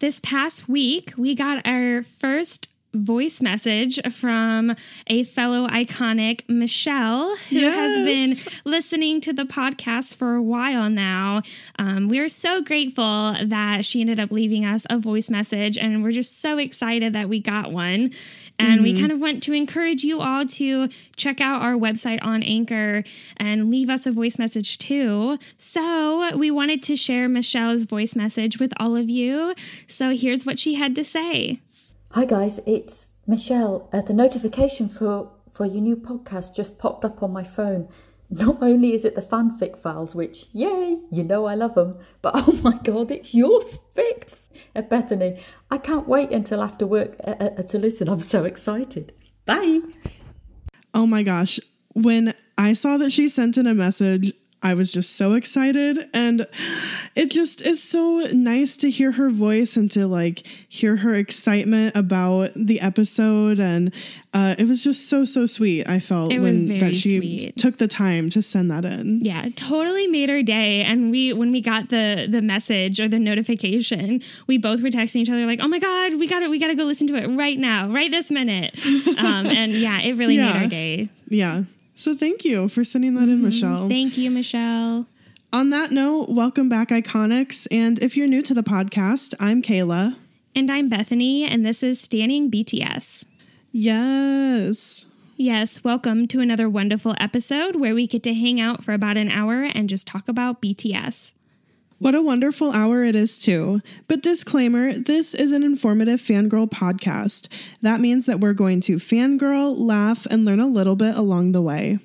This past week, we got our first voice message from a fellow iconic, Michelle, who has been listening to the podcast for a while now. Um, we're so grateful that she ended up leaving us a voice message, and we're just so excited that we got one. And we kind of want to encourage you all to check out our website on Anchor and leave us a voice message too. So, we wanted to share Michelle's voice message with all of you. So, here's what she had to say. Hi guys, it's Michelle. Uh, the notification for for your new podcast just popped up on my phone. Not only is it the fanfic files, which yay, you know I love them, but oh my god, it's your fic, uh, Bethany. I can't wait until after work uh, uh, to listen. I'm so excited. Bye. Oh my gosh. When I saw that she sent in a message, I was just so excited. And it just is so nice to hear her voice and to like hear her excitement about the episode. And uh, it was just so, so sweet. I felt It was when very that she sweet. took the time to send that in. Yeah, totally made our day. And we, when we got the the message or the notification, we both were texting each other like, "Oh my god, we got it. we got to go listen to it right now, right this minute." Um, and yeah, it really made our day. Yeah. So thank you for sending that in, Michelle. Mm-hmm. Thank you, Michelle. On that note, welcome back, Iconics. And if you're new to the podcast, I'm Kayla. And I'm Bethany, and this is Standing BTS. Yes. Yes, welcome to another wonderful episode where we get to hang out for about an hour and just talk about BTS. What a wonderful hour it is, too. But disclaimer this is an informative fangirl podcast. That means that we're going to fangirl, laugh, and learn a little bit along the way.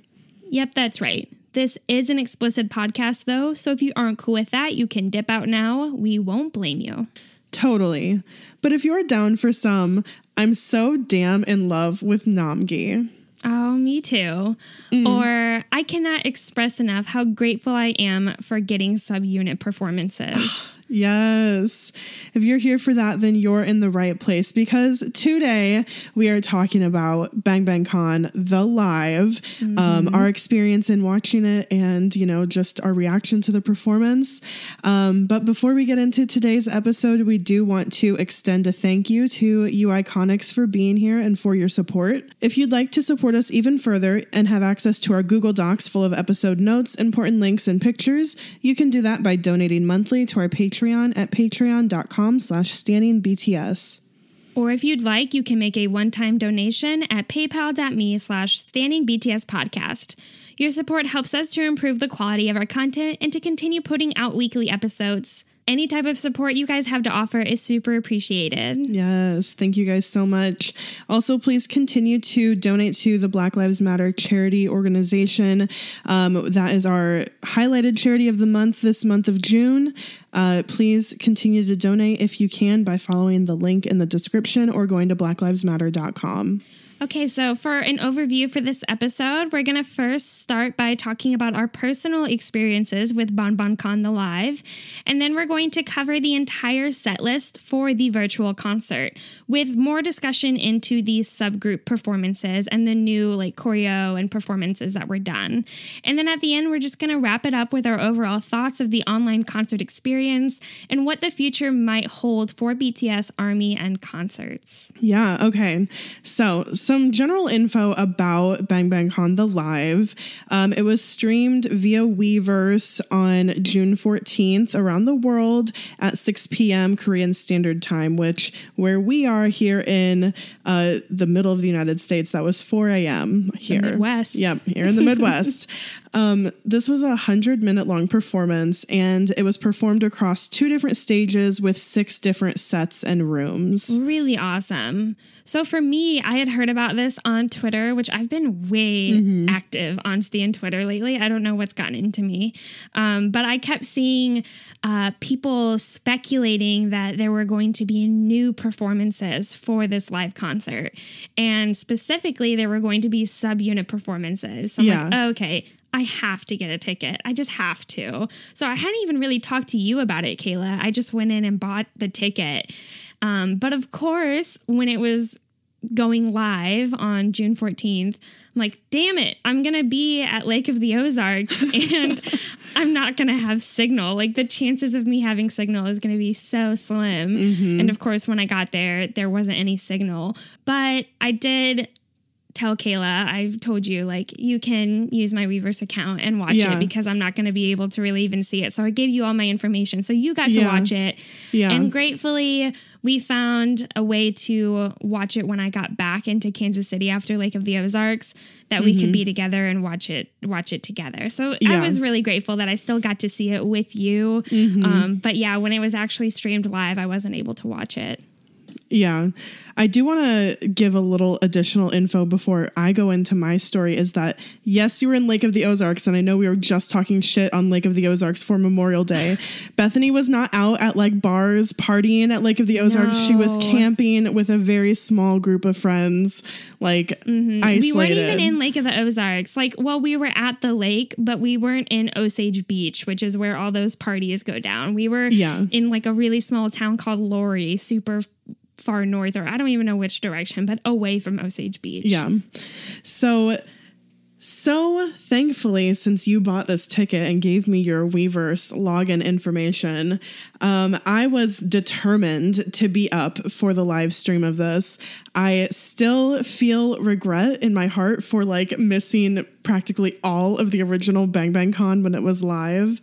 Yep, that's right. This is an explicit podcast, though, so if you aren't cool with that, you can dip out now. We won't blame you. Totally. But if you're down for some, I'm so damn in love with Namgi. Oh, me too. Mm-hmm. Or I cannot express enough how grateful I am for getting subunit performances. Yes. If you're here for that, then you're in the right place because today we are talking about Bang Bang Con, the live, um, our experience in watching it, and, you know, just our reaction to the performance. Um, but before we get into today's episode, we do want to extend a thank you to you Iconics for being here and for your support. If you'd like to support us even further and have access to our Google Docs full of episode notes, important links, and pictures, you can do that by donating monthly to our Patreon at patreon.com slash standingbts. or if you'd like, you can make a one-time donation at paypal.me slash standing BTS podcast. Your support helps us to improve the quality of our content and to continue putting out weekly episodes. Any type of support you guys have to offer is super appreciated. Yes, thank you guys so much. Also, please continue to donate to the Black Lives Matter charity organization. Um, that is our highlighted charity of the month this month of June. Uh, please continue to donate if you can by following the link in the description or going to blacklivesmatter.com. Okay, so for an overview for this episode, we're going to first start by talking about our personal experiences with Bang Bang Con the Live, and then we're going to cover the entire set list for the virtual concert with more discussion into these subgroup performances and the new like choreo and performances that were done. And then at the end, we're just going to wrap it up with our overall thoughts of the online concert experience and what the future might hold for BTS, Army, and concerts. Yeah, okay. So, some some general info about Bang Bang Con the live. Um, it was streamed via Weverse on June 14th around the world at 6 p.m. Korean Standard Time, which where we are here in uh, the middle of the United States, that was 4 a.m. here. Midwest. Yep, here in the Midwest. Um, this was a hundred minute long performance, and it was performed across two different stages with six different sets and rooms. Really awesome. So for me, I had heard about this on Twitter, which I've been way Mm-hmm. active on Stan Twitter lately. I don't know what's gotten into me, um, but I kept seeing uh, people speculating that there were going to be new performances for this live concert, and specifically there were going to be subunit performances. So I'm like, Yeah. oh, okay. I have to get a ticket. I just have to. So I hadn't even really talked to you about it, Kayla. I just went in and bought the ticket. Um, but of course, when it was going live on June 14th, I'm like, damn it, I'm going to be at Lake of the Ozarks and I'm not going to have signal. Like the chances of me having signal is going to be so slim. And of course, when I got there, there wasn't any signal. But I did tell Kayla, I've told you, like, you can use my Weverse account and watch Yeah. it because I'm not going to be able to really even see it. So I gave you all my information. So you got to Yeah. watch it. Yeah. And gratefully, we found a way to watch it when I got back into Kansas City after Lake of the Ozarks that we could be together and watch it watch it together. So I Mm-hmm. Yeah. Mm-hmm. was really grateful that I still got to see it with you. Um, but yeah, when it was actually streamed live, I wasn't able to watch it. Yeah. I do want to give a little additional info before I go into my story is that yes, you were in Lake of the Ozarks, and I know we were just talking shit on Lake of the Ozarks for Memorial Day. Bethany was not out at like bars partying at Lake of the Ozarks. She was camping with a very small group of friends, like. Mm-hmm. We weren't even in Lake of the Ozarks. Like, well, we were at the lake, but we weren't in Osage Beach, which is where all those parties go down. We were Yeah. in like a really small town called Laurie, super far north, or I don't even know which direction, but away from Osage Beach. Yeah. So so thankfully, since you bought this ticket and gave me your Weverse login information, um, I was determined to be up for the live stream of this. I still feel regret in my heart for like missing practically all of the original Bang Bang Con when it was live.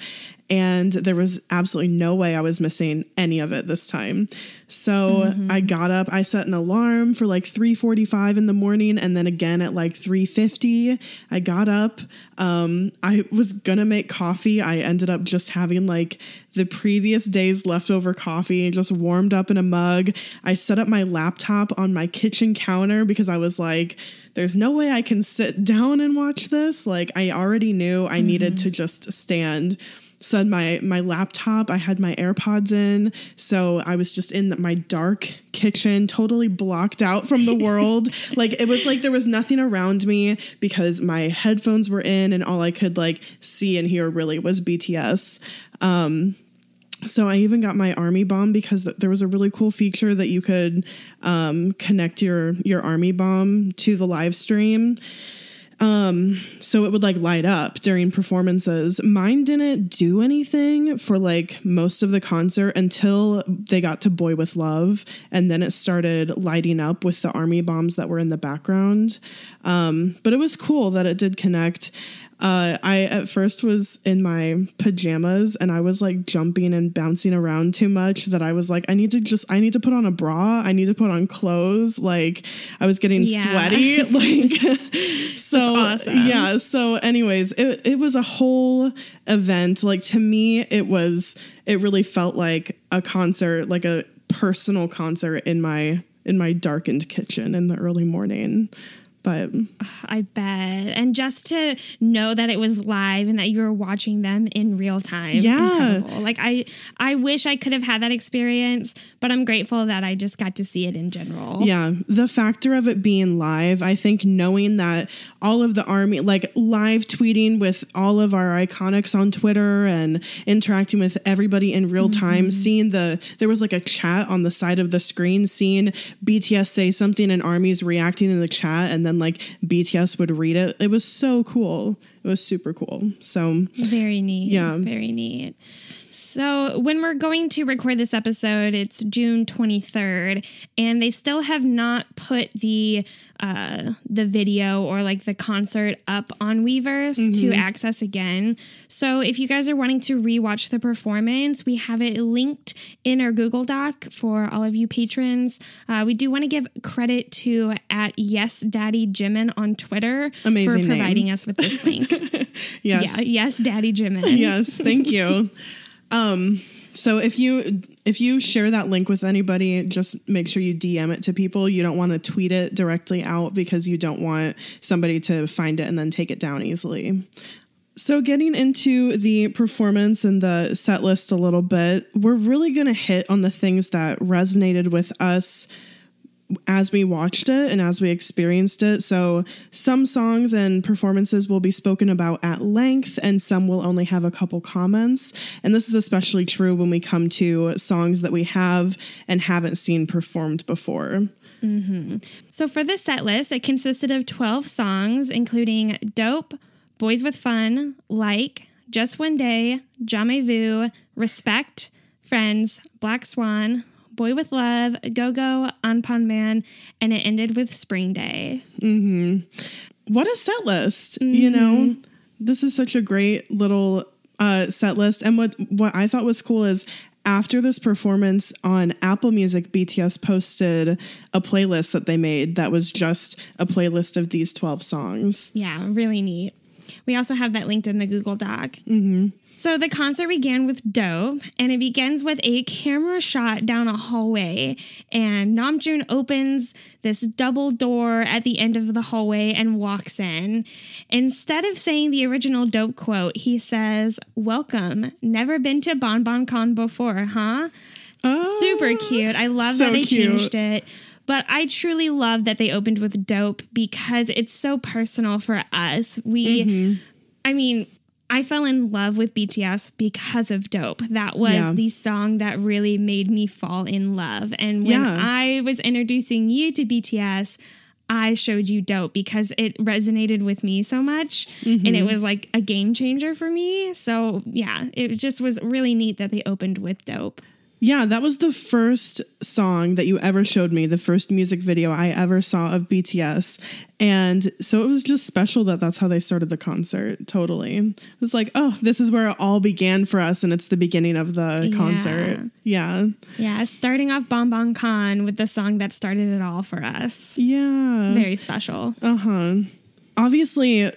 And there was absolutely no way I was missing any of it this time. So I got up, I set an alarm for like 3:45 in the morning and then again at like 3:50. I got up. Um, I was gonna make coffee. I ended up just having like the previous day's leftover coffee and just warmed up in a mug. I set up my laptop on my kitchen counter because I was like, there's no way I can sit down and watch this. Like I already knew I needed to just stand. So I had my my laptop, I had my AirPods in, so I was just in my dark kitchen, totally blocked out from the world. like it was like there was nothing around me because my headphones were in, and all I could like see and hear really was BTS. Um, so I even got my army bomb because th- there was a really cool feature that you could um, connect your your army bomb to the live stream. Um, so it would like light up during performances. Mine didn't do anything for like most of the concert until they got to Boy with Luv, and then it started lighting up with the army bombs that were in the background. Um, but it was cool that it did connect. Uh, I at first was in my pajamas and I was like jumping and bouncing around too much that I was like, I need to just, I need to put on a bra. I need to put on clothes. Like I was getting Yeah. sweaty. Like, so awesome. yeah. So anyways, it, it was a whole event. Like to me, it was, it really felt like a concert, like a personal concert in my, in my darkened kitchen in the early morning. But I bet. And just to know that it was live and that you were watching them in real time. Yeah. Incredible. Like I I wish I could have had that experience, but I'm grateful that I just got to see it in general. Yeah, the factor of it being live, I think knowing that all of the army, like live tweeting with all of our iconics on Twitter and interacting with everybody in real mm-hmm. time, seeing the, there was like a chat on the side of the screen, seeing BTS say something and armies reacting in the chat, and then like BTS would read it. It was so cool. it was super cool. So Very neat. Yeah. Very neat. So, when we're going to record this episode, it's June 23rd, and they still have not put the uh, the video or like the concert up on Weverse to access again. So, if you guys are wanting to rewatch the performance, we have it linked in our Google Doc for all of you patrons. Uh, we do want to give credit to at Yes Daddy Jimin on Twitter Amazing for name. providing us with this link. yes, Yeah, yes, Daddy Jimin. yes, thank you. Um, so if you if you share that link with anybody, just make sure you DM it to people. You don't want to tweet it directly out because you don't want somebody to find it and then take it down easily. So, getting into the performance and the set list a little bit, we're really going to hit on the things that resonated with us as we watched it and as we experienced it. So, some songs and performances will be spoken about at length, and some will only have a couple comments. And this is especially true when we come to songs that we have and haven't seen performed before. Mm-hmm. So for this set list, it consisted of 12 songs, including Dope, Boys with Fun, Like, Just One Day, Jamais Vu, Respect, Friends, Black Swan, Boy with Luv, Go Go, Anpanman, and it ended with Spring Day. Mm-hmm. what a set list you mm-hmm. know this is such a great little uh, set list and what what i thought was cool is after this performance on apple music bts posted a playlist that they made that was just a playlist of these 12 songs Yeah, really neat. We also have that linked in the Google Doc. Mm-hmm. So the concert began with Dope, and it begins with a camera shot down a hallway. And Namjoon opens this double door at the end of the hallway and walks in. Instead of saying the original Dope quote, he says, "Welcome. Never been to Bang Bang Con before, huh?" Super cute. I love so that they cute. changed it. But I truly love that they opened with Dope because it's so personal for us. We, Mm-hmm. I mean, I fell in love with BTS because of Dope. That was Yeah. the song that really made me fall in love. And when Yeah. I was introducing you to BTS, I showed you Dope because it resonated with me so much and Mm-hmm. it was like a game changer for me. So, yeah, it just was really neat that they opened with Dope. Yeah, that was the first song that you ever showed me, the first music video I ever saw of BTS. And so it was just special that that's how they started the concert. Totally. It was like, oh, this is where it all began for us. And it's the beginning of the Yeah. concert. Yeah. Yeah, starting off Bang Bang Con with the song that started it all for us. Yeah. Very special. Uh huh. Obviously,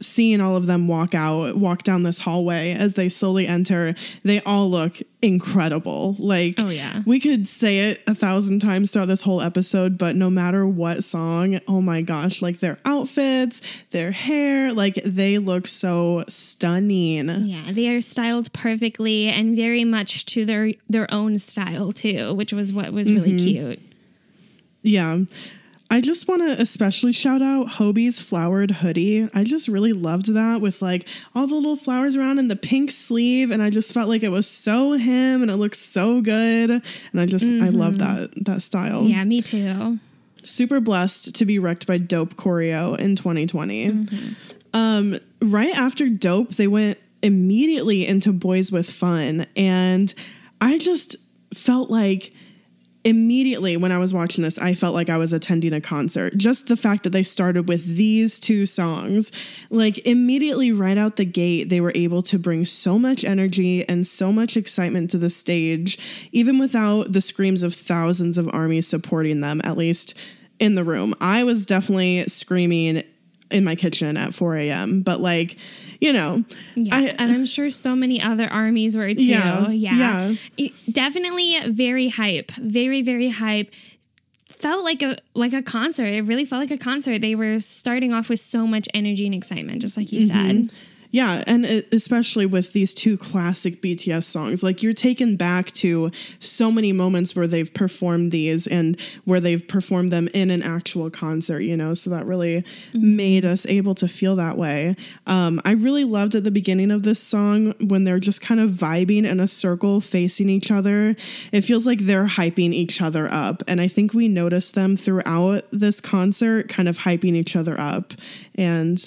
seeing all of them walk out, walk down this hallway as they slowly enter, they all look incredible. Like, Oh, yeah. we could say it a thousand times throughout this whole episode, but no matter what song, oh my gosh, like their outfits, their hair, like they look so stunning. Yeah, they are styled perfectly and very much to their their own style too, which was what was really Mm-hmm. cute. Yeah. I just want to especially shout out Hobie's flowered hoodie. I just really loved that with like all the little flowers around and the pink sleeve. And I just felt like it was so him and it looks so good. And I just, I love that, that style. Yeah, me too. Super blessed to be wrecked by Dope Choreo in 2020. Um, right after Dope, they went immediately into Boys with Fun. And I just felt like immediately when I was watching this, I felt like I was attending a concert. Just the fact that they started with these two songs, like immediately right out the gate, they were able to bring so much energy and so much excitement to the stage, even without the screams of thousands of armies supporting them, at least in the room. I was definitely screaming in my kitchen at 4 a.m., but like, you know, Yeah, I, and I'm sure so many other armies were too. Yeah, Yeah, yeah. It- definitely very hype, very very hype. Felt like a like a concert. It really felt like a concert. They were starting off with so much energy and excitement, just like you Mm-hmm. said. Yeah, and it- especially with these two classic BTS songs, like you're taken back to so many moments where they've performed these and where they've performed them in an actual concert, you know, so that really made us able to feel that way. Um, I really loved at the beginning of this song when they're just kind of vibing in a circle facing each other. It feels like they're hyping each other up. And I think we noticed them throughout this concert kind of hyping each other up. And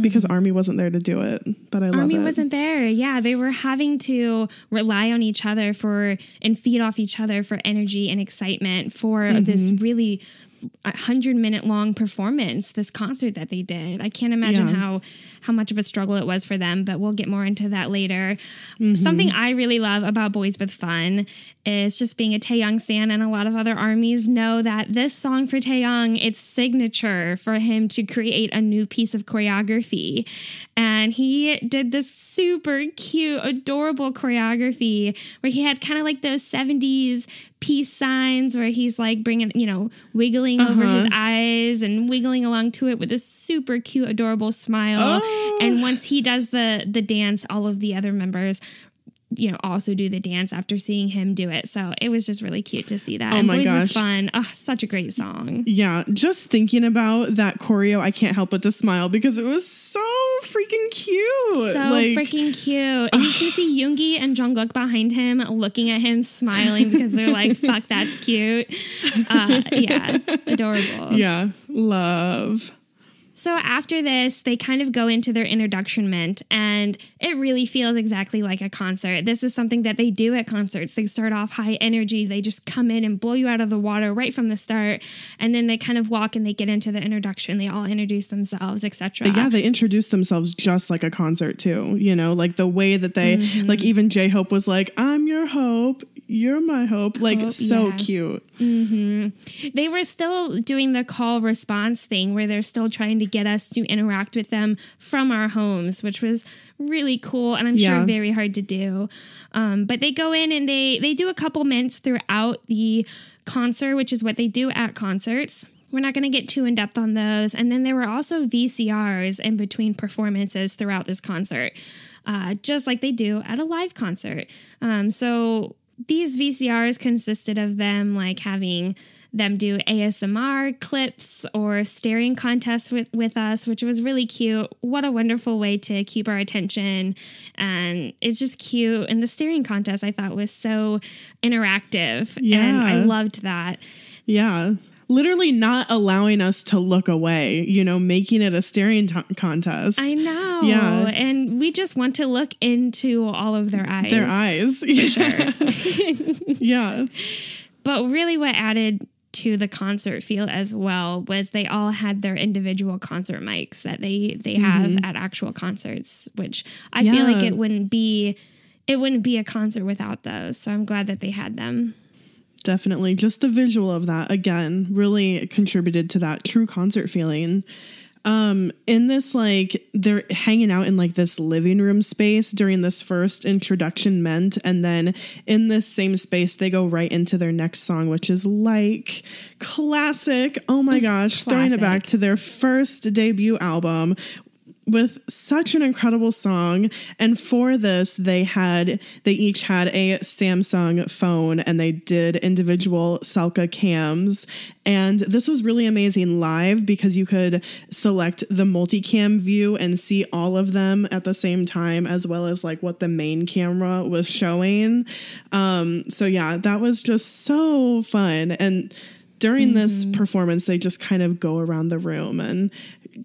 because Army wasn't there to do it. But I love Army wasn't there. Yeah, they were having to rely on each other for and feed off each other for energy and excitement for this Mm-hmm. really hundred minute long performance. This concert that they did. I can't imagine Yeah. how how much of a struggle it was for them, but we'll get more into that later. Mm-hmm. Something I really love about Boys with Fun is just being a Taehyung stan, and a lot of other armies know that this song for Taehyung it's signature for him to create a new piece of choreography, and he did this super cute, adorable choreography where he had kind of like those seventies peace signs where he's like bringing you know wiggling over his eyes and wiggling along to it with a super cute adorable smile and once he does the the dance all of the other members you know also do the dance after seeing him do it. So it was just really cute to see that. Oh and my boys with gosh. fun. Oh such a great song. Yeah, just thinking about that choreo, I can't help but to smile because it was so freaking cute. so like, freaking cute. And you can see Yoongi and Jungkook behind him looking at him smiling because they're like fuck that's cute. Uh, yeah adorable. Yeah, love. So after this, they kind of go into their introduction ment, and it really feels exactly like a concert. This is something that they do at concerts. They start off high energy, they just come in and blow you out of the water right from the start, and then they kind of walk and they get into the introduction. They all introduce themselves, etc. Yeah, they introduce themselves just like a concert too. You know, like the way that they, Mm-hmm. like even J Hope was like, "I'm your hope, you're my hope." Like Hope, so yeah. cute. they were still doing the call response thing where they're still trying to get us to interact with them from our homes, which was really cool and I'm Yeah. sure very hard to do. Um, but they go in and they they do a couple minutes throughout the concert, which is what they do at concerts. We're not going to get too in depth on those. And then there were also VCRs in between performances throughout this concert, uh, just like they do at a live concert. Um, so these VCRs consisted of them like having them do ASMR clips or staring contests with, with us, which was really cute. What a wonderful way to keep our attention. And it's just cute. And the staring contest I thought was so interactive. And I loved that. Yeah. Literally not allowing us to look away, you know, making it a staring t- contest. I know. Yeah. And we just want to look into all of their eyes. Their eyes. yeah. But really, what added to the concert feel as well was they all had their individual concert mics that they they have at actual concerts, which I feel like Mm-hmm. It wouldn't be it wouldn't be a concert without those. So I'm glad that they had them. Definitely. Just the visual of that again really contributed to that true concert feeling. Um, in this, like, they're hanging out in like this living room space during this first introduction ment, and then in this same space, they go right into their next song, which is like classic. Oh my gosh, throwing it back to their first debut album with such an incredible song. And for this they had they each had a samsung phone and they did individual selca cams. And this was really amazing live because you could select the multicam view and see all of them at the same time as well as like what the main camera was showing. Um so yeah that was just so fun. And during this performance they just kind of go around the room and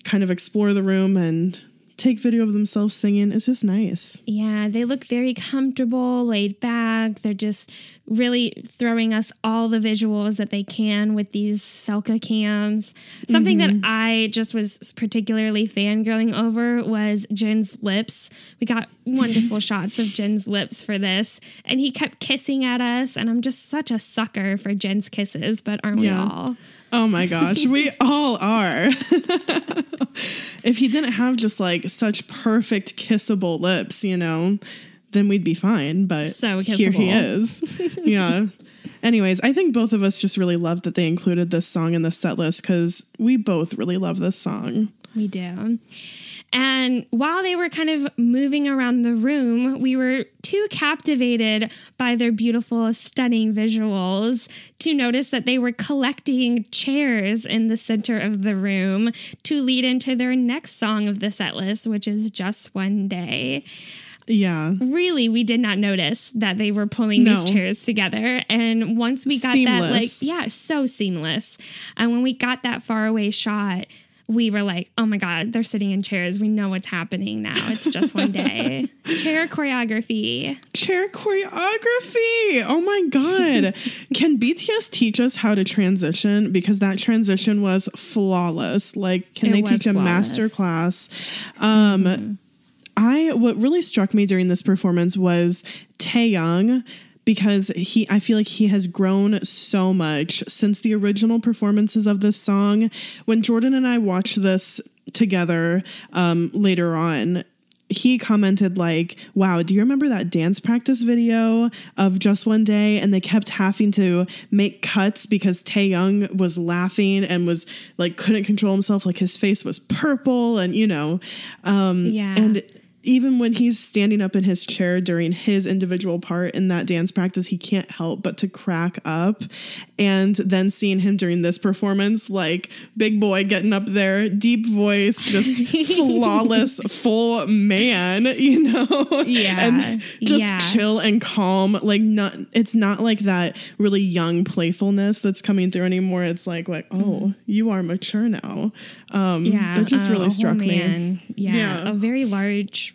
kind of explore the room and take video of themselves singing it's just nice Yeah, they look very comfortable, laid back. They're just really throwing us all the visuals that they can with these Selca cams. Something that mm-hmm. I just was particularly fangirling over was Jin's lips. We got wonderful shots of Jin's lips for this, and he kept kissing at us. And I'm just such a sucker for Jin's kisses, but aren't Yeah. we all? Oh my gosh we all are. If he didn't have just like such perfect kissable lips you know then we'd be fine but So here he is. Yeah. Anyways i think both of us just really loved that they included this song in the set list because we both really love this song. We do. And while they were kind of moving around the room, we were too captivated by their beautiful, stunning visuals to notice that they were collecting chairs in the center of the room to lead into their next song of the set list, which is Just One Day. yeah Really, we did not notice that they were pulling these chairs together. And once we got that, like, yeah, so seamless. And when we got that far away shot, we were like, oh my God, they're sitting in chairs. We know what's happening now. It's just one day. Chair choreography. Chair choreography. Oh my God. Can BTS teach us how to transition? Because that transition was flawless. Like, can It they teach a master class? Um, I what really struck me during this performance was Taehyung because he I feel like he has grown so much since the original performances of this song. When Jordan and I watched this together um, later on, he commented like, "Wow, do you remember that dance practice video of Just One Day?" And they kept having to make cuts because Taehyung was laughing and was like couldn't control himself, like his face was purple, and you know, um, Yeah. and even when he's standing up in his chair during his individual part in that dance practice, he can't help but to crack up. And then seeing him during this performance, like big boy getting up there, deep voice, just flawless, full man, you know? Yeah. And just Yeah. chill and calm. Like not it's not like that really young playfulness that's coming through anymore. It's like like, oh, you are mature now. Um Yeah. that just uh, really struck whole me. man. Yeah, Yeah. A very large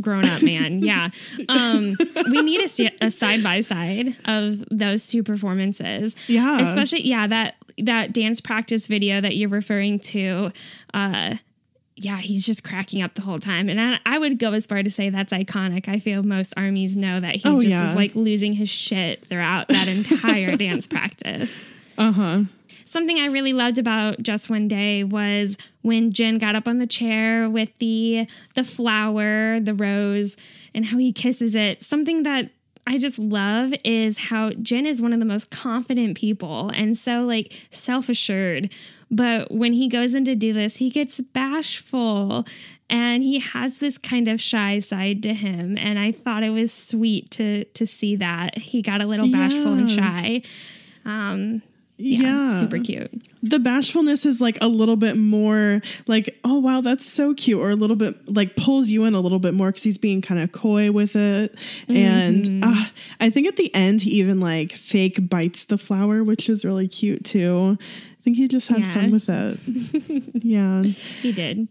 grown up man. yeah. Um, we need a, side by side of those two performances. Yeah. Especially, yeah, that that dance practice video that you're referring to. Uh, yeah, he's just cracking up the whole time. And I, I would go as far to say that's iconic. I feel most armies know that he Oh, just yeah. is like losing his shit throughout that entire dance practice. Something I really loved about Just One Day was when Jin got up on the chair with the the flower, the rose, and how he kisses it. Something that I just love is how Jin is one of the most confident people and so like self-assured. But when he goes in to do this, he gets bashful and he has this kind of shy side to him. And I thought it was sweet to to see that. He got a little bashful and shy. Um yeah, Yeah. super cute. the bashfulness is like a little bit more like oh wow that's so cute or a little bit like pulls you in a little bit more because he's being kind of coy with it and Mm-hmm. uh, i think at the end he even like fake bites the flower which is really cute too i think he just had Yeah. fun with it yeah He did.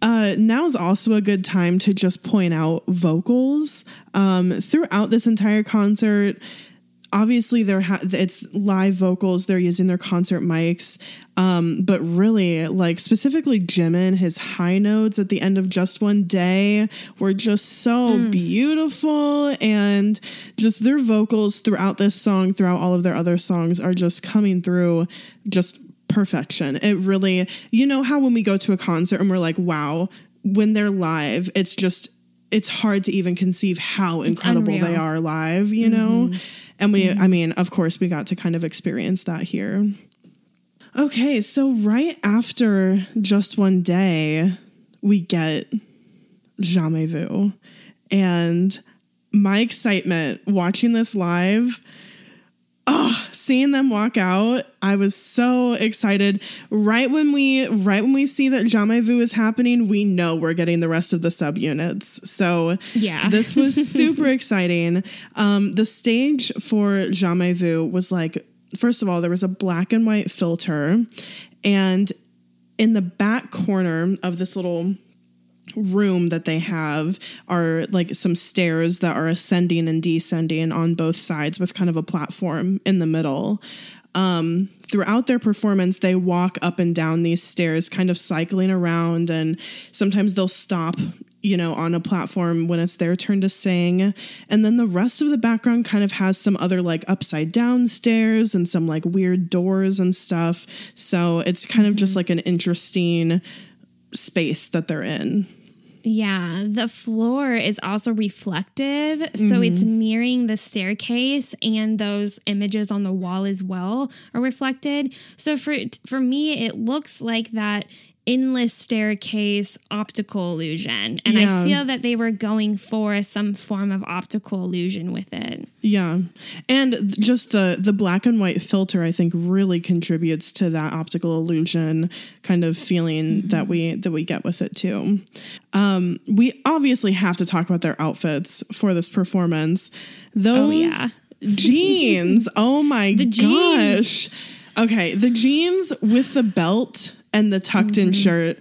uh, now is also a good time to just point out vocals um, throughout this entire concert. Obviously, they're ha- it's live vocals. They're using their concert mics, um, but really, like specifically, Jimin, his high notes at the end of "Just One Day" were just so beautiful, and just their vocals throughout this song, throughout all of their other songs, are just coming through just perfection. It really, you know, how when we go to a concert and we're like, wow, when they're live, it's just, it's hard to even conceive how incredible they are live, you know? And we, mm-hmm. I mean, of course, we got to kind of experience that here. Okay, so right after Just One Day, we get Jamais Vu. And my excitement watching this live seeing them walk out, I was so excited. Right when we right when we see that Jamais Vu is happening, we know we're getting the rest of the subunits. So Yeah. this was super exciting. Um, the stage for Jamais Vu was like, first of all, there was a black and white filter, and in the back corner of this little room that they have are like some stairs that are ascending and descending on both sides with kind of a platform in the middle. Um, throughout their performance, they walk up and down these stairs, kind of cycling around, and sometimes they'll stop, you know, on a platform when it's their turn to sing. And then the rest of the background kind of has some other like upside down stairs and some like weird doors and stuff. So it's kind of just like an interesting space that they're in. Yeah, the floor is also reflective, so it's Mm-hmm. mirroring the staircase and those images on the wall as well are reflected. So for for me it looks like that endless staircase optical illusion and Yeah. I feel that they were going for some form of optical illusion with it. Yeah. And just the the black and white filter I think really contributes to that optical illusion kind of feeling that we that we get with it too. Um we obviously have to talk about their outfits for this performance. Those yeah. jeans. Oh my The jeans. gosh. Okay, the jeans with the belt and the tucked in mm-hmm. shirt,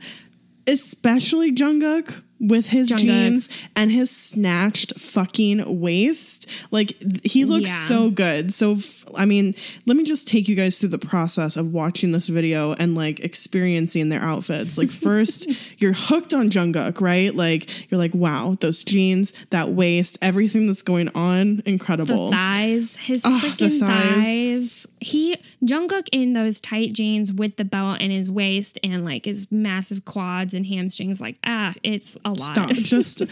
especially Jungkook with his jeans and his snatched fucking waist. Like he looks Yeah. so good. So I mean, let me just take you guys through the process of watching this video and like experiencing their outfits. Like first, you're hooked on Jungkook, right? Like you're like, wow, those jeans, that waist, everything that's going on, incredible. The thighs, his Oh, freaking thighs. thighs. He Jungkook in those tight jeans with the belt and his waist and like his massive quads and hamstrings. Like ah, it's a lot. Stop. Just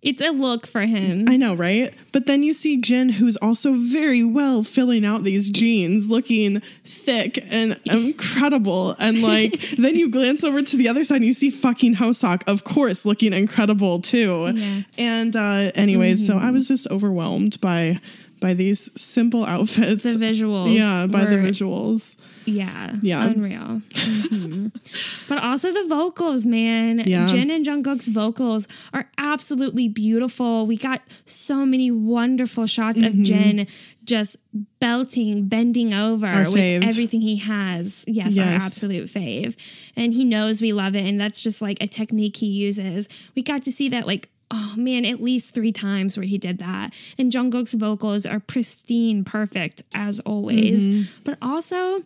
It's a look for him. I know, right? But then you see Jin, who's also very well filling out these jeans, looking thick and incredible. And like, then you glance over to the other side and you see fucking Hoseok, of course, looking incredible too. Yeah. And uh, anyways, so I was just overwhelmed by by these simple outfits. the visuals. yeah, by the visuals. Yeah. Yeah. Unreal. Mhm. but also the vocals, man. Yeah. Jin and Jungkook's vocals are absolutely beautiful. We got so many wonderful shots Mm-hmm. of Jin just belting, bending over Our with fave. everything he has. Yes, our absolute fave. And he knows we love it. And that's just like a technique he uses. We got to see that like Oh man, at least three times where he did that. And Jungkook's vocals are pristine, perfect as always. Mm-hmm. But also,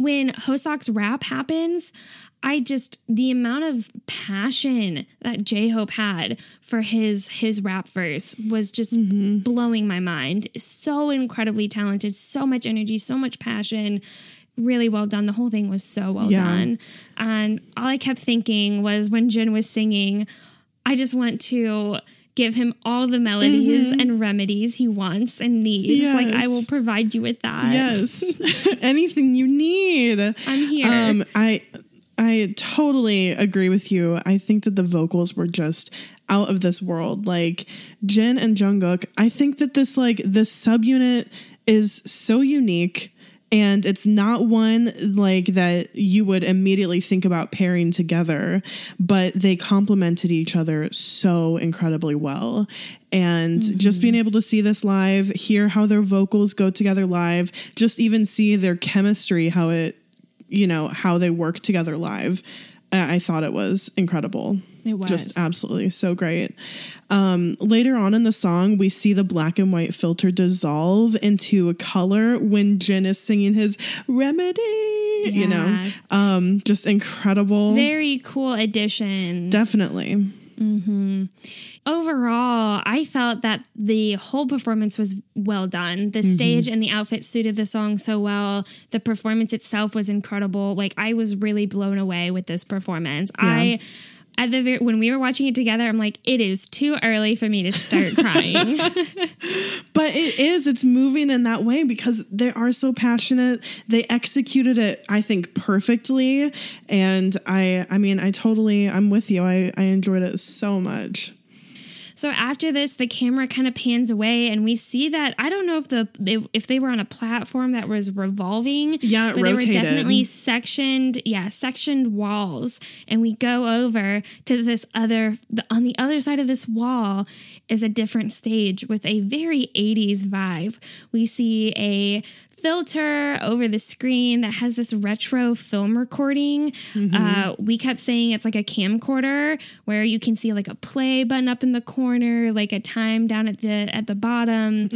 when Hoseok's rap happens, I just the amount of passion that J Hope had for his his rap verse was just mm-hmm. blowing my mind. So incredibly talented, so much energy, so much passion. Really well done. The whole thing was so well Yeah. done. And all I kept thinking was when Jin was singing, I just want to give him all the melodies and remedies he wants and needs. Like I will provide you with that. Yes. Anything you need. I'm here. Um, I I totally agree with you. I think that the vocals were just out of this world. Like Jin and Jungkook, I think that this like this subunit is so unique and it's not one like that you would immediately think about pairing together, but they complemented each other so incredibly well. And mm-hmm. just being able to see this live, hear how their vocals go together live, just even see their chemistry, how it you know how they work together live i I thought it was incredible It was. just absolutely so great um later on in the song we see the black and white filter dissolve into a color when jin is singing his remedy you know um just incredible Very cool addition. definitely Overall, I felt that the whole performance was well done. The stage and the outfit suited the song so well. The performance itself was incredible. Like I was really blown away with this performance. I at the when we were watching it together, I'm like, it is too early for me to start crying. But it is, it's moving in that way because they are so passionate. They executed it, I think, perfectly. And I I mean, I totally I'm with you. I, I enjoyed it so much. So after this, the camera kind of pans away, and we see that I don't know if the they, if they were on a platform that was revolving. Yeah, it but they were definitely sectioned. Yeah, sectioned walls, and we go over to this other. The, on the other side of this wall is a different stage with a very '80s vibe. We see a filter over the screen that has this retro film recording. Uh, we kept saying it's like a camcorder where you can see like a play button up in the corner, like a time down at the at the bottom.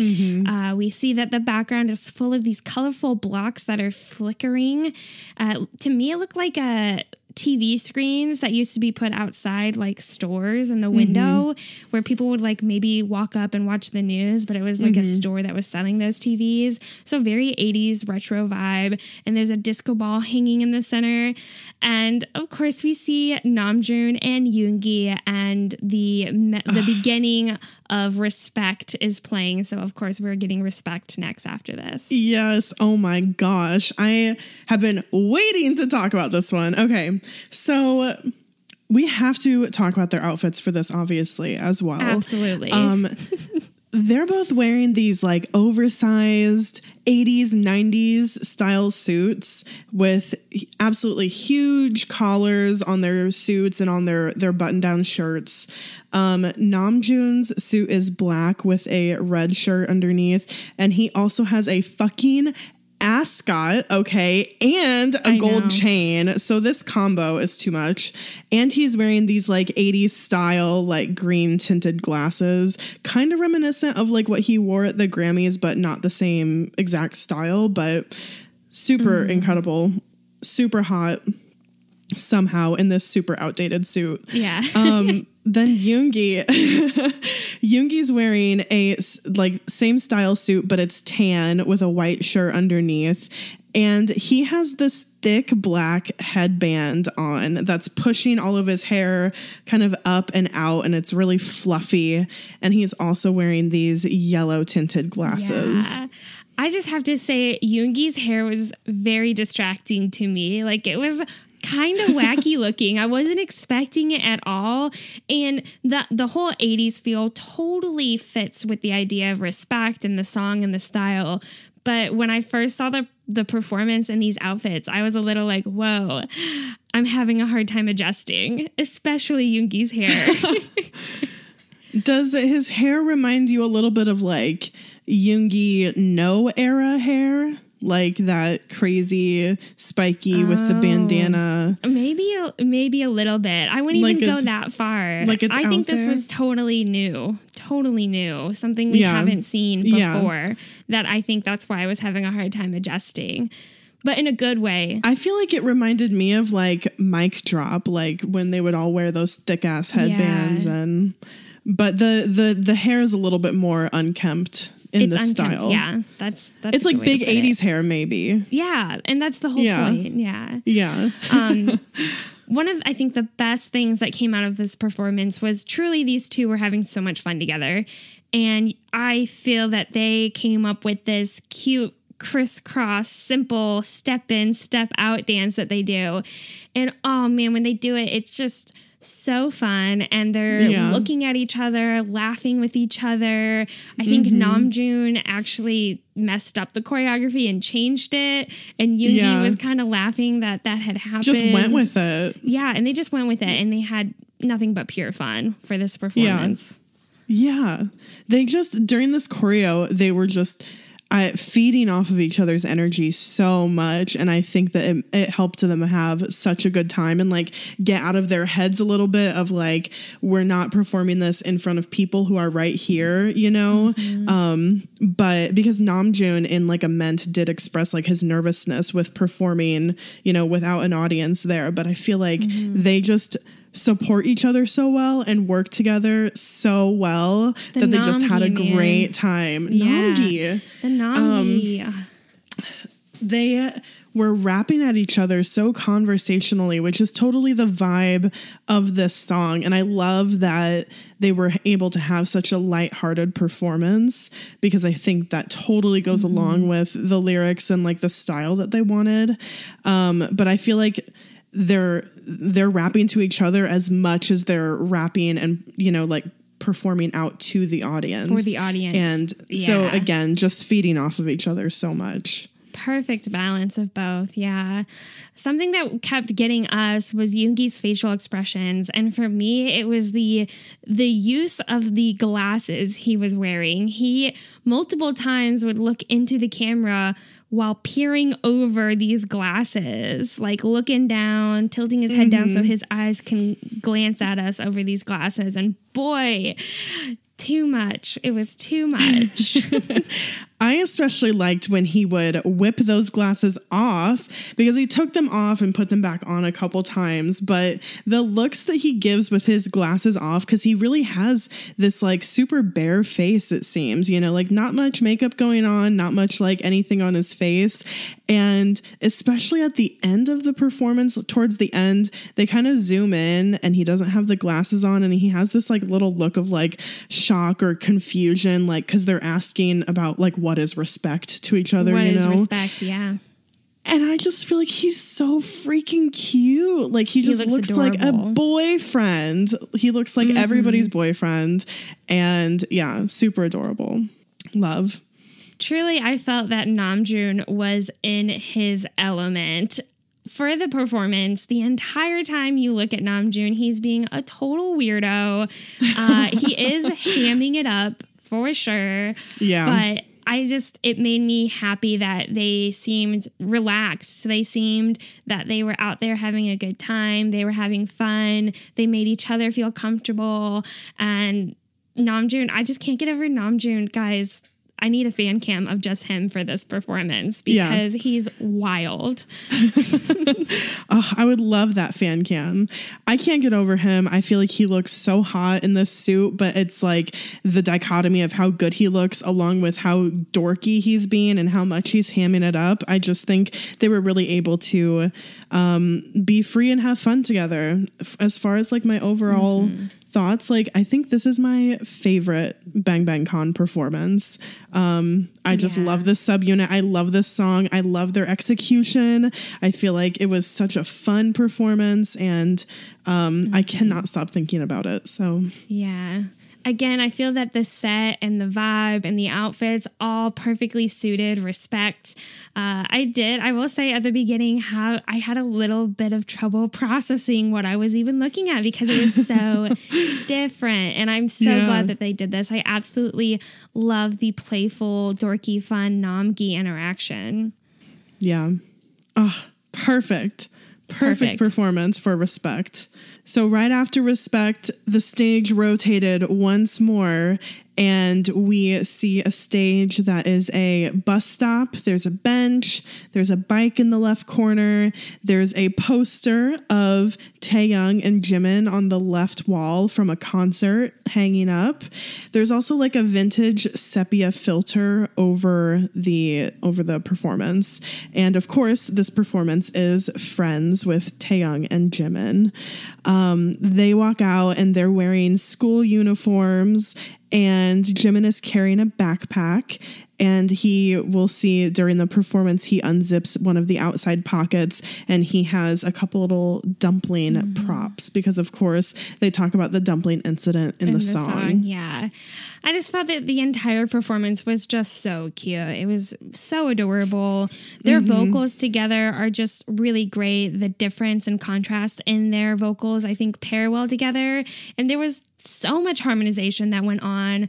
Uh, we see that the background is full of these colorful blocks that are flickering. Uh, to me, it looked like a TV screens that used to be put outside like stores in the window mm-hmm. where people would like maybe walk up and watch the news, but it was like a mm-hmm. store that was selling those TVs. So very 80s retro vibe. And there's a disco ball hanging in the center. And of course, we see Namjoon and Yoongi, and the me- the beginning of Respect is playing. So of course, we're getting Respect next after this. Yes. Oh my gosh. I have been waiting to talk about this one. Okay. So we have to talk about their outfits for this, obviously, as well. Absolutely. Um, they're both wearing these like oversized 80s, 90s style suits with absolutely huge collars on their suits and on their, their button down shirts. Um, Namjoon's suit is black with a red shirt underneath, and he also has a fucking ascot, okay, and a I gold know. chain. So this combo is too much. And he's wearing these like 80s style, like green tinted glasses, kind of reminiscent of like what he wore at the Grammys, but not the same exact style, but super Mm-hmm. incredible, super hot somehow in this super outdated suit. Yeah. Um, then Yoongi, Yoongi's wearing a like same style suit, but it's tan with a white shirt underneath. And he has this thick black headband on that's pushing all of his hair kind of up and out, and it's really fluffy. And he's also wearing these yellow tinted glasses. Yeah. I just have to say, Yoongi's hair was very distracting to me. Like it was kind of wacky looking. I wasn't expecting it at all. And the the whole 80s feel totally fits with the idea of respect and the song and the style. But when I first saw the the performance in these outfits, I was a little like, whoa, I'm having a hard time adjusting, especially Yoongi's hair. Does his hair remind you a little bit of like Yoongi No era hair? Like that crazy spiky with Oh. the bandana. Maybe a, maybe a little bit. I wouldn't Like even go that far. like it's I think this there? was totally new, totally new, something we Yeah. haven't seen Yeah. before. That I think that's why I was having a hard time adjusting, but in a good way. I feel like it reminded me of like mic drop, like when they would all wear those thick ass headbands Yeah. and but the the the hair is a little bit more unkempt in it's this unkempt. style. Yeah, that's that's. It's like good way to big put it. 80s hair maybe. Yeah, and that's the whole Yeah. point. Yeah. Yeah. um, one of I think the best things that came out of this performance was truly these two were having so much fun together, and I feel that they came up with this cute crisscross simple step in step out dance that they do and oh man when they do it it's just so fun and they're Yeah. looking at each other laughing with each other i think mm-hmm. namjoon actually messed up the choreography and changed it and yoongi Yeah. was kind of laughing that that had happened Just went with it. yeah, and they just went with it and they had nothing but pure fun for this performance. Yeah. They just, during this choreo, they were just uh, feeding off of each other's energy so much. And I think that it, it helped them have such a good time and like get out of their heads a little bit of like, we're not performing this in front of people who are right here, you know? Um, but because Namjoon in like a ment did express like his nervousness with performing, you know, without an audience there. But I feel like they just, support each other so well and work together so well that they just had a man. great time. Yeah. Namgi. The Namgi. They were rapping at each other so conversationally, which is totally the vibe of this song. And I love that they were able to have such a lighthearted performance because I think that totally goes along with the lyrics and like the style that they wanted. Um, but I feel like they're they're rapping to each other as much as they're rapping and you know like performing out to the audience For the audience. and so again just feeding off of each other so much Perfect balance of both. Yeah. Something that kept getting us was Yoongi's facial expressions. And for me, it was the the use of the glasses he was wearing. He multiple times would look into the camera while peering over these glasses, like looking down, tilting his head down so mm-hmm. his eyes can glance at us over these glasses. And boy, too much. It was too much. I especially liked when he would whip those glasses off because he took them off and put them back on a couple times. But the looks that he gives with his glasses off, because he really has this like super bare face, it seems, you know, like not much makeup going on, not much like anything on his face. And especially at the end of the performance, towards the end, they kind of zoom in and he doesn't have the glasses on and he has this like little look of like shock or confusion, like because they're asking about like what is respect to each other, What you is know? respect? Yeah. And I just feel like he's so freaking cute. Like he just looks looks, like a boyfriend. He looks like everybody's boyfriend. And yeah, super adorable. Love. Truly, I felt that Namjoon was in his element. For the performance, the entire time you look at Namjoon, he's being a total weirdo. Uh, he is hamming it up for sure. Yeah. But I just, it made me happy that they seemed relaxed. They seemed that they were out there having a good time. They were having fun. They made each other feel comfortable. And Namjoon, I just can't get over Namjoon, guys. I need a fan cam of just him for this performance Yeah. because he's wild. Oh, I would love that fan cam. I can't get over him. I feel like he looks so hot in this suit, but it's like the dichotomy of how good he looks along with how dorky he's being and how much he's hamming it up. I just think they were really able to um, be free and have fun together. As far as like my overall thoughts, like I think this is my favorite Bang Bang Con performance. Um, I just Yeah. love this subunit. I love this song. I love their execution. I feel like it was such a fun performance, and um, I cannot stop thinking about it. So Yeah. Again, I feel that the set and the vibe and the outfits all perfectly suited respect. Uh, I did, I will say at the beginning, how I had a little bit of trouble processing what I was even looking at because it was so different. And I'm so Yeah. glad that they did this. I absolutely love the playful, dorky, fun Namgi interaction. yeah, oh, perfect, perfect, Perfect. performance for respect. So right after respect, the stage rotated once more. And we see a stage that is a bus stop. There's a bench. There's a bike in the left corner. There's a poster of Taehyung and Jimin on the left wall from a concert hanging up. There's also like a vintage sepia filter over the over the performance. And of course, this performance is Friends with Taehyung and Jimin. Um, they walk out and they're wearing school uniforms and Jimin is carrying a backpack. And he will see during the performance, he unzips one of the outside pockets and he has a couple little dumpling mm-hmm. props because, of course, they talk about the dumpling incident in, the, song. Yeah. I just felt that the entire performance was just so cute. It was so adorable. Their mm-hmm. vocals together are just really great. The difference and contrast in their vocals, I think, pair well together. And there was so much harmonization that went on.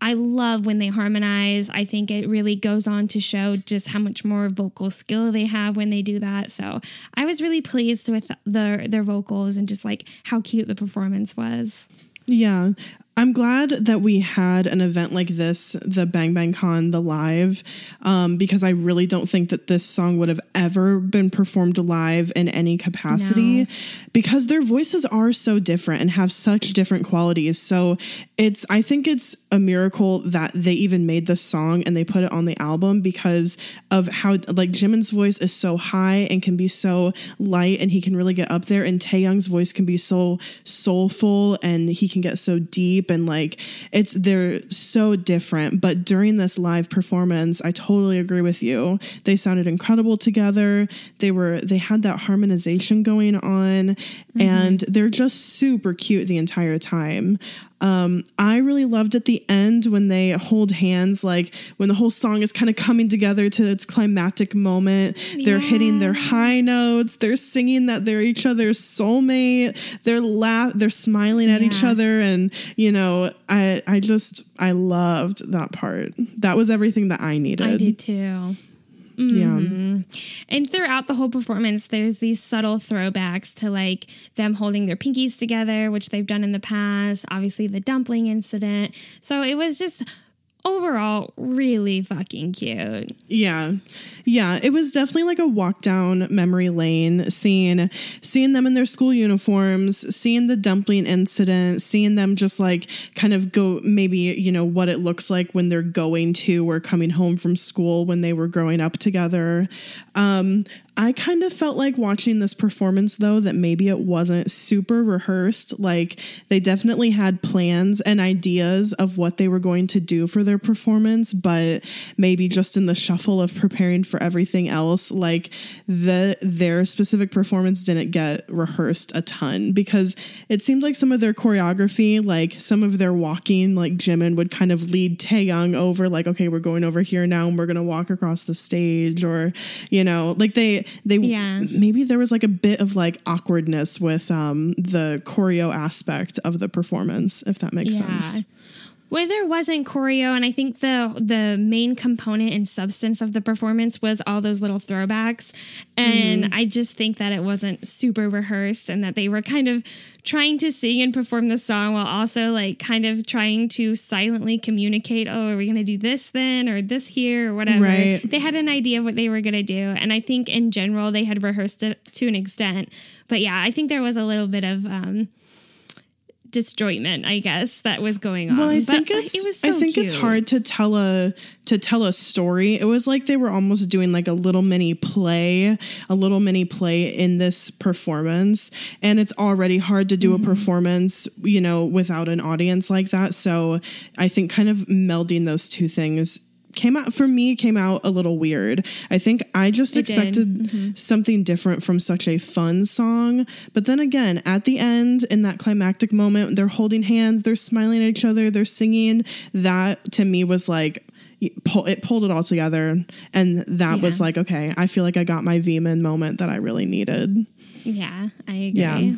I love when they harmonize. I think it really goes on to show just how much more vocal skill they have when they do that. So I was really pleased with their their vocals and just like how cute the performance was. Yeah. I'm glad that we had an event like this, the Bang Bang Con, the live, um, because I really don't think that this song would have ever been performed live in any capacity No. because their voices are so different and have such different qualities. So it's, I think it's a miracle that they even made this song and they put it on the album because of how, like, Jimin's voice is so high and can be so light and he can really get up there, and Taehyung's voice can be so soulful and he can get so deep and like it's they're so different. But during this live performance i totally agree with you. They sounded incredible together. They were they had that harmonization going on mm-hmm. and they're just super cute the entire time um, I really loved at the end when they hold hands, like when the whole song is kind of coming together to its climactic moment. They're hitting their high notes. They're singing that they're each other's soulmate. They're laugh. They're smiling at each other, and you know, I I just I loved that part. That was everything that I needed. I did too. Yeah. Mm-hmm. And throughout the whole performance, there's these subtle throwbacks to like them holding their pinkies together, which they've done in the past. Obviously, the dumpling incident. So it was just overall really fucking cute. Yeah. Yeah, it was definitely like a walk down memory lane seeing seeing them in their school uniforms, seeing the dumpling incident, seeing them just like kind of go maybe, you know, what it looks like when they're going to or coming home from school when they were growing up together. Um I kind of felt like watching this performance though that maybe it wasn't super rehearsed. Like they definitely had plans and ideas of what they were going to do for their performance, but maybe just in the shuffle of preparing for everything else, like the their specific performance didn't get rehearsed a ton because it seemed like some of their choreography, like some of their walking, like Jimin would kind of lead Taehyung over, like, okay, we're going over here now and we're gonna walk across the stage, or you know, like they they Yeah. maybe there was like a bit of like awkwardness with um the choreo aspect of the performance, if that makes sense. Well, there wasn't choreo, and I think the the main component and substance of the performance was all those little throwbacks. And I just think that it wasn't super rehearsed, and that they were kind of trying to sing and perform the song while also like kind of trying to silently communicate. Oh, are we going to do this then, or this here, or whatever? Right. They had an idea of what they were going to do, and I think in general they had rehearsed it to an extent. But yeah, I think there was a little bit of. um disjointment, I guess, that was going on. Well, I But think it's it was so I think it's hard to tell a to tell a story. It was like they were almost doing like a little mini play, a little mini play in this performance, and it's already hard to do Mm-hmm. a performance, you know, without an audience like that. So, I think kind of melding those two things came out for me came out a little weird. I think I just It expected something different from such a fun song. But then again, at the end, in that climactic moment, they're holding hands, they're smiling at each other, they're singing. That to me was like, it pulled it all together. And that was like, okay, I feel like I got my VMin moment that I really needed. Yeah, I agree. Yeah.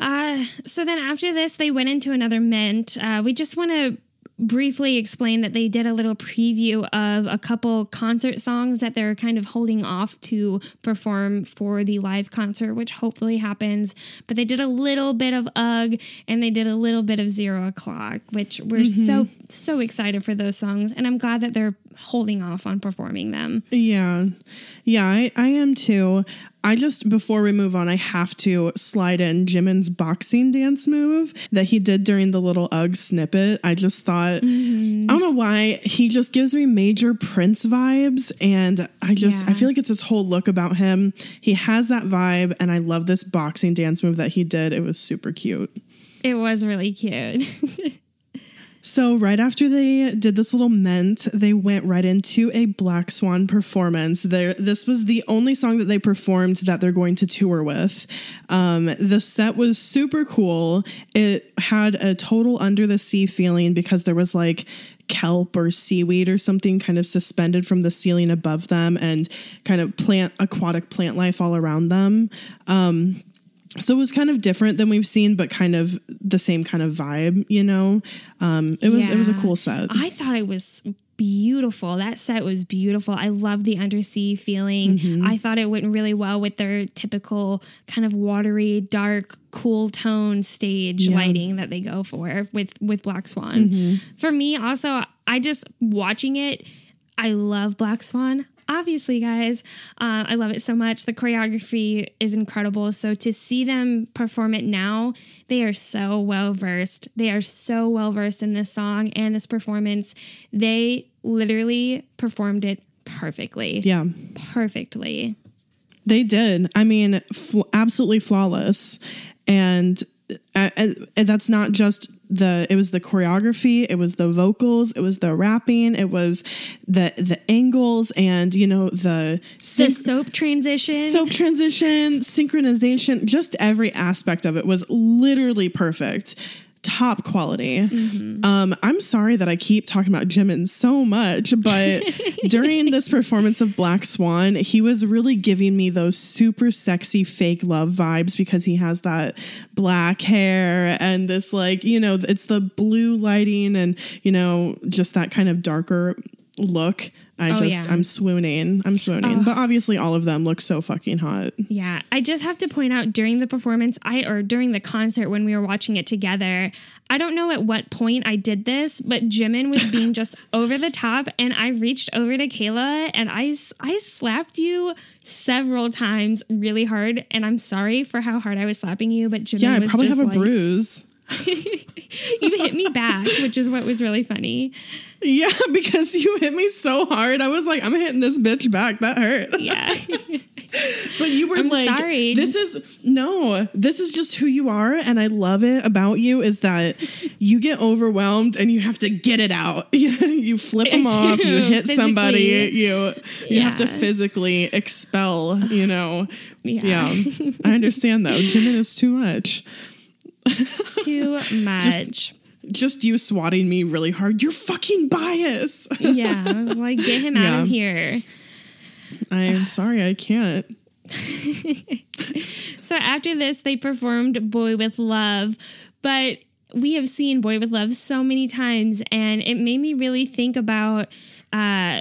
Uh, so then after this, they went into another ment. Uh, we just want to briefly explain that they did a little preview of a couple concert songs that they're kind of holding off to perform for the live concert, which hopefully happens. But they did a little bit of UGH and they did a little bit of Zero O'Clock, which we're mm-hmm. so, so excited for those songs. And I'm glad that they're holding off on performing them. Yeah. Yeah, I, I am too. I just, before we move on, I have to slide in Jimin's boxing dance move that he did during the little UGH snippet. I just thought, mm-hmm. I don't know why, he just gives me major Prince vibes. And I just, I feel like it's this whole look about him. He has that vibe. And I love this boxing dance move that he did. It was super cute. It was really cute. So right after they did this little ment, they went right into a Black Swan performance. There, this was the only song that they performed that they're going to tour with. Um, the set was super cool. It had a total under the sea feeling because there was like kelp or seaweed or something kind of suspended from the ceiling above them, and kind of plant aquatic plant life all around them. Um, so it was kind of different than we've seen, but kind of the same kind of vibe, you know. Um, it was it was a cool set. I thought it was beautiful. That set was beautiful. I love the undersea feeling. Mm-hmm. I thought it went really well with their typical kind of watery, dark, cool tone stage lighting that they go for with with Black Swan. Mm-hmm. For me, also, I just watching it. I love Black Swan. Obviously, guys, uh, I love it so much. The choreography is incredible. So to see them perform it now, they are so well versed. They are so well versed in this song and this performance. They literally performed it perfectly. Yeah, Perfectly. they did. I mean, fl- absolutely flawless, and. Uh, and and that's not just the it was the choreography it was the vocals it was the rapping it was the the angles and you know the The soap transition. soap transition, synchronization, just every aspect of it was literally perfect. Top quality. Um, I'm sorry that I keep talking about Jimin so much, but during this performance of Black Swan, he was really giving me those super sexy fake love vibes because he has that black hair and this, like, you know, it's the blue lighting and, you know, just that kind of darker look. I Oh, just, yeah. I'm swooning. I'm swooning. But obviously, all of them look so fucking hot. Yeah, I just have to point out during the performance, I or during the concert when we were watching it together, I don't know at what point I did this, but Jimin was being just over the top, and I reached over to Kayla and I I slapped you several times really hard, and I'm sorry for how hard I was slapping you, but Jimin Yeah, I probably have a like, bruise. you hit me back, which is what was really funny. Yeah, because you hit me so hard. I was like, I'm hitting this bitch back. That hurt. Yeah, But you were I'm like, sorry. this is no, this is just who you are. And I love it about you is that you get overwhelmed and you have to get it out. you flip them off, you hit somebody, physically. you you have to physically expel, you know. Yeah. Yeah. I understand though. Jimin is too much. too much. Just you swatting me really hard. You're fucking biased. yeah, I was like, get him out of here. I'm sorry, I can't. So after this, they performed Boy with Luv. But we have seen Boy with Luv so many times, and it made me really think about uh,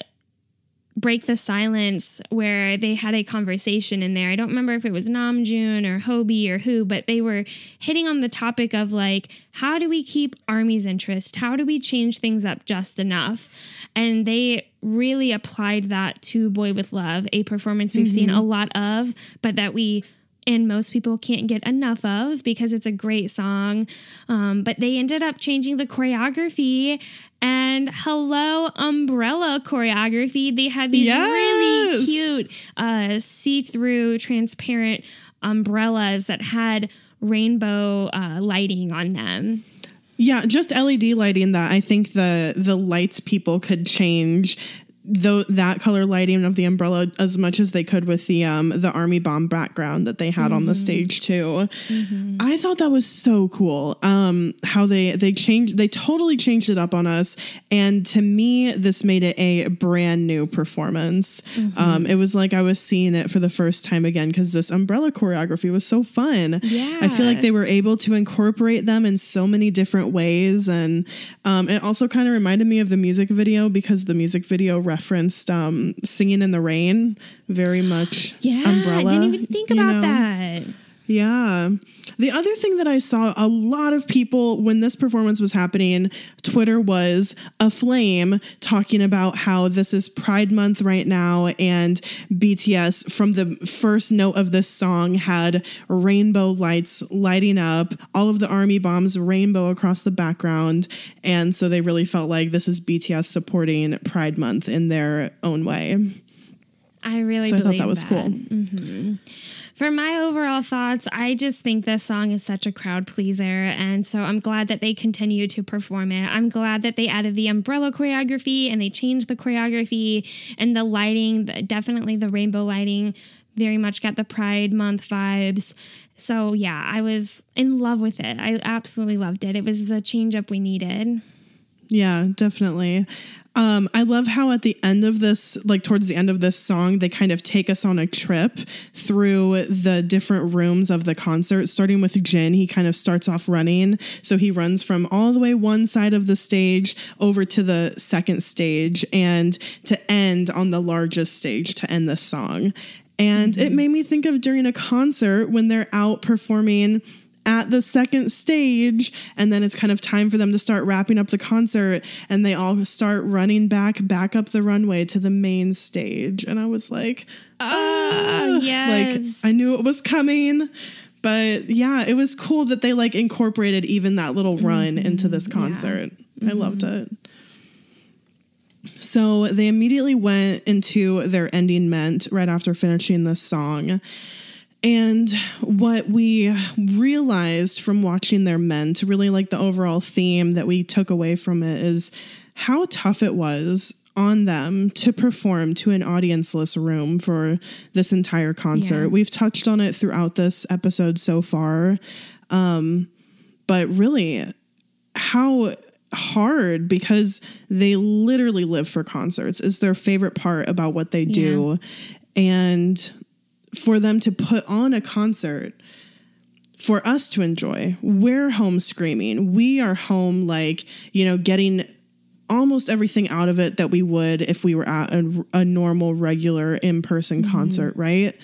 Break the Silence, where they had a conversation in there. I don't remember if it was Namjoon or Hobi or who, but they were hitting on the topic of like, how do we keep Army's interest? How do we change things up just enough? And they really applied that to Boy with Luv, a performance we've seen mm-hmm. a lot of, but that we and most people can't get enough of because it's a great song. Um, but they ended up changing the choreography and hello umbrella choreography. They had these really cute uh, see-through transparent umbrellas that had rainbow uh, lighting on them. Yeah, just LED lighting that I think the the lights people could change though that color lighting of the umbrella as much as they could with the um the army bomb background that they had on the stage too. I thought that was so cool. Um how they they changed they totally changed it up on us and to me this made it a brand new performance. Um it was like I was seeing it for the first time again cuz this umbrella choreography was so fun. yeah I feel like they were able to incorporate them in so many different ways and um, it also kind of reminded me of the music video because the music video referenced um, singing in the rain very much Yeah, umbrella I didn't even think about know? that. Yeah. The other thing that i saw a lot of people when this performance was happening twitter was aflame talking about how this is pride month right now and bts from the first note of this song had rainbow lights lighting up. All of the army bombs rainbow across the background. And so they really felt like this is bts supporting pride month in their own way. I really so i thought that was cool mm-hmm. For my overall thoughts, I just think this song is such a crowd pleaser. And so I'm glad that they continue to perform it. I'm glad that they added the umbrella choreography and they changed the choreography and the lighting, definitely the rainbow lighting. Very much got the Pride Month vibes. So, yeah, I was in love with it. I absolutely loved it. It was the change up we needed. Yeah, definitely. Um, I love how at the end of this, like towards the end of this song, they kind of take us on a trip through the different rooms of the concert, starting with Jin. He kind of starts off running. So he runs from all the way one side of the stage over to the second stage and to end on the largest stage to end this song. And it made me think of during a concert when they're out performing at the second stage and then it's kind of time for them to start wrapping up the concert and they all start running back back up the runway to the main stage. And i was like Oh, yes. like i knew it was coming. But yeah it was cool that they like incorporated even that little mm-hmm. run into this concert. I mm-hmm. loved it. So they immediately went into their ending ment right after finishing this song and what we realized from watching their men to really like the overall theme that we took away from it, is how tough it was on them to perform to an audienceless room for this entire concert. Yeah. We've touched on it throughout this episode so far. Um, but really, how hard because they literally live for concerts is their favorite part about what they do. And for them to put on a concert for us to enjoy. We're home screaming. We are home, like, you know, getting almost everything out of it that we would if we were at a, a normal, regular in person mm-hmm. concert, right?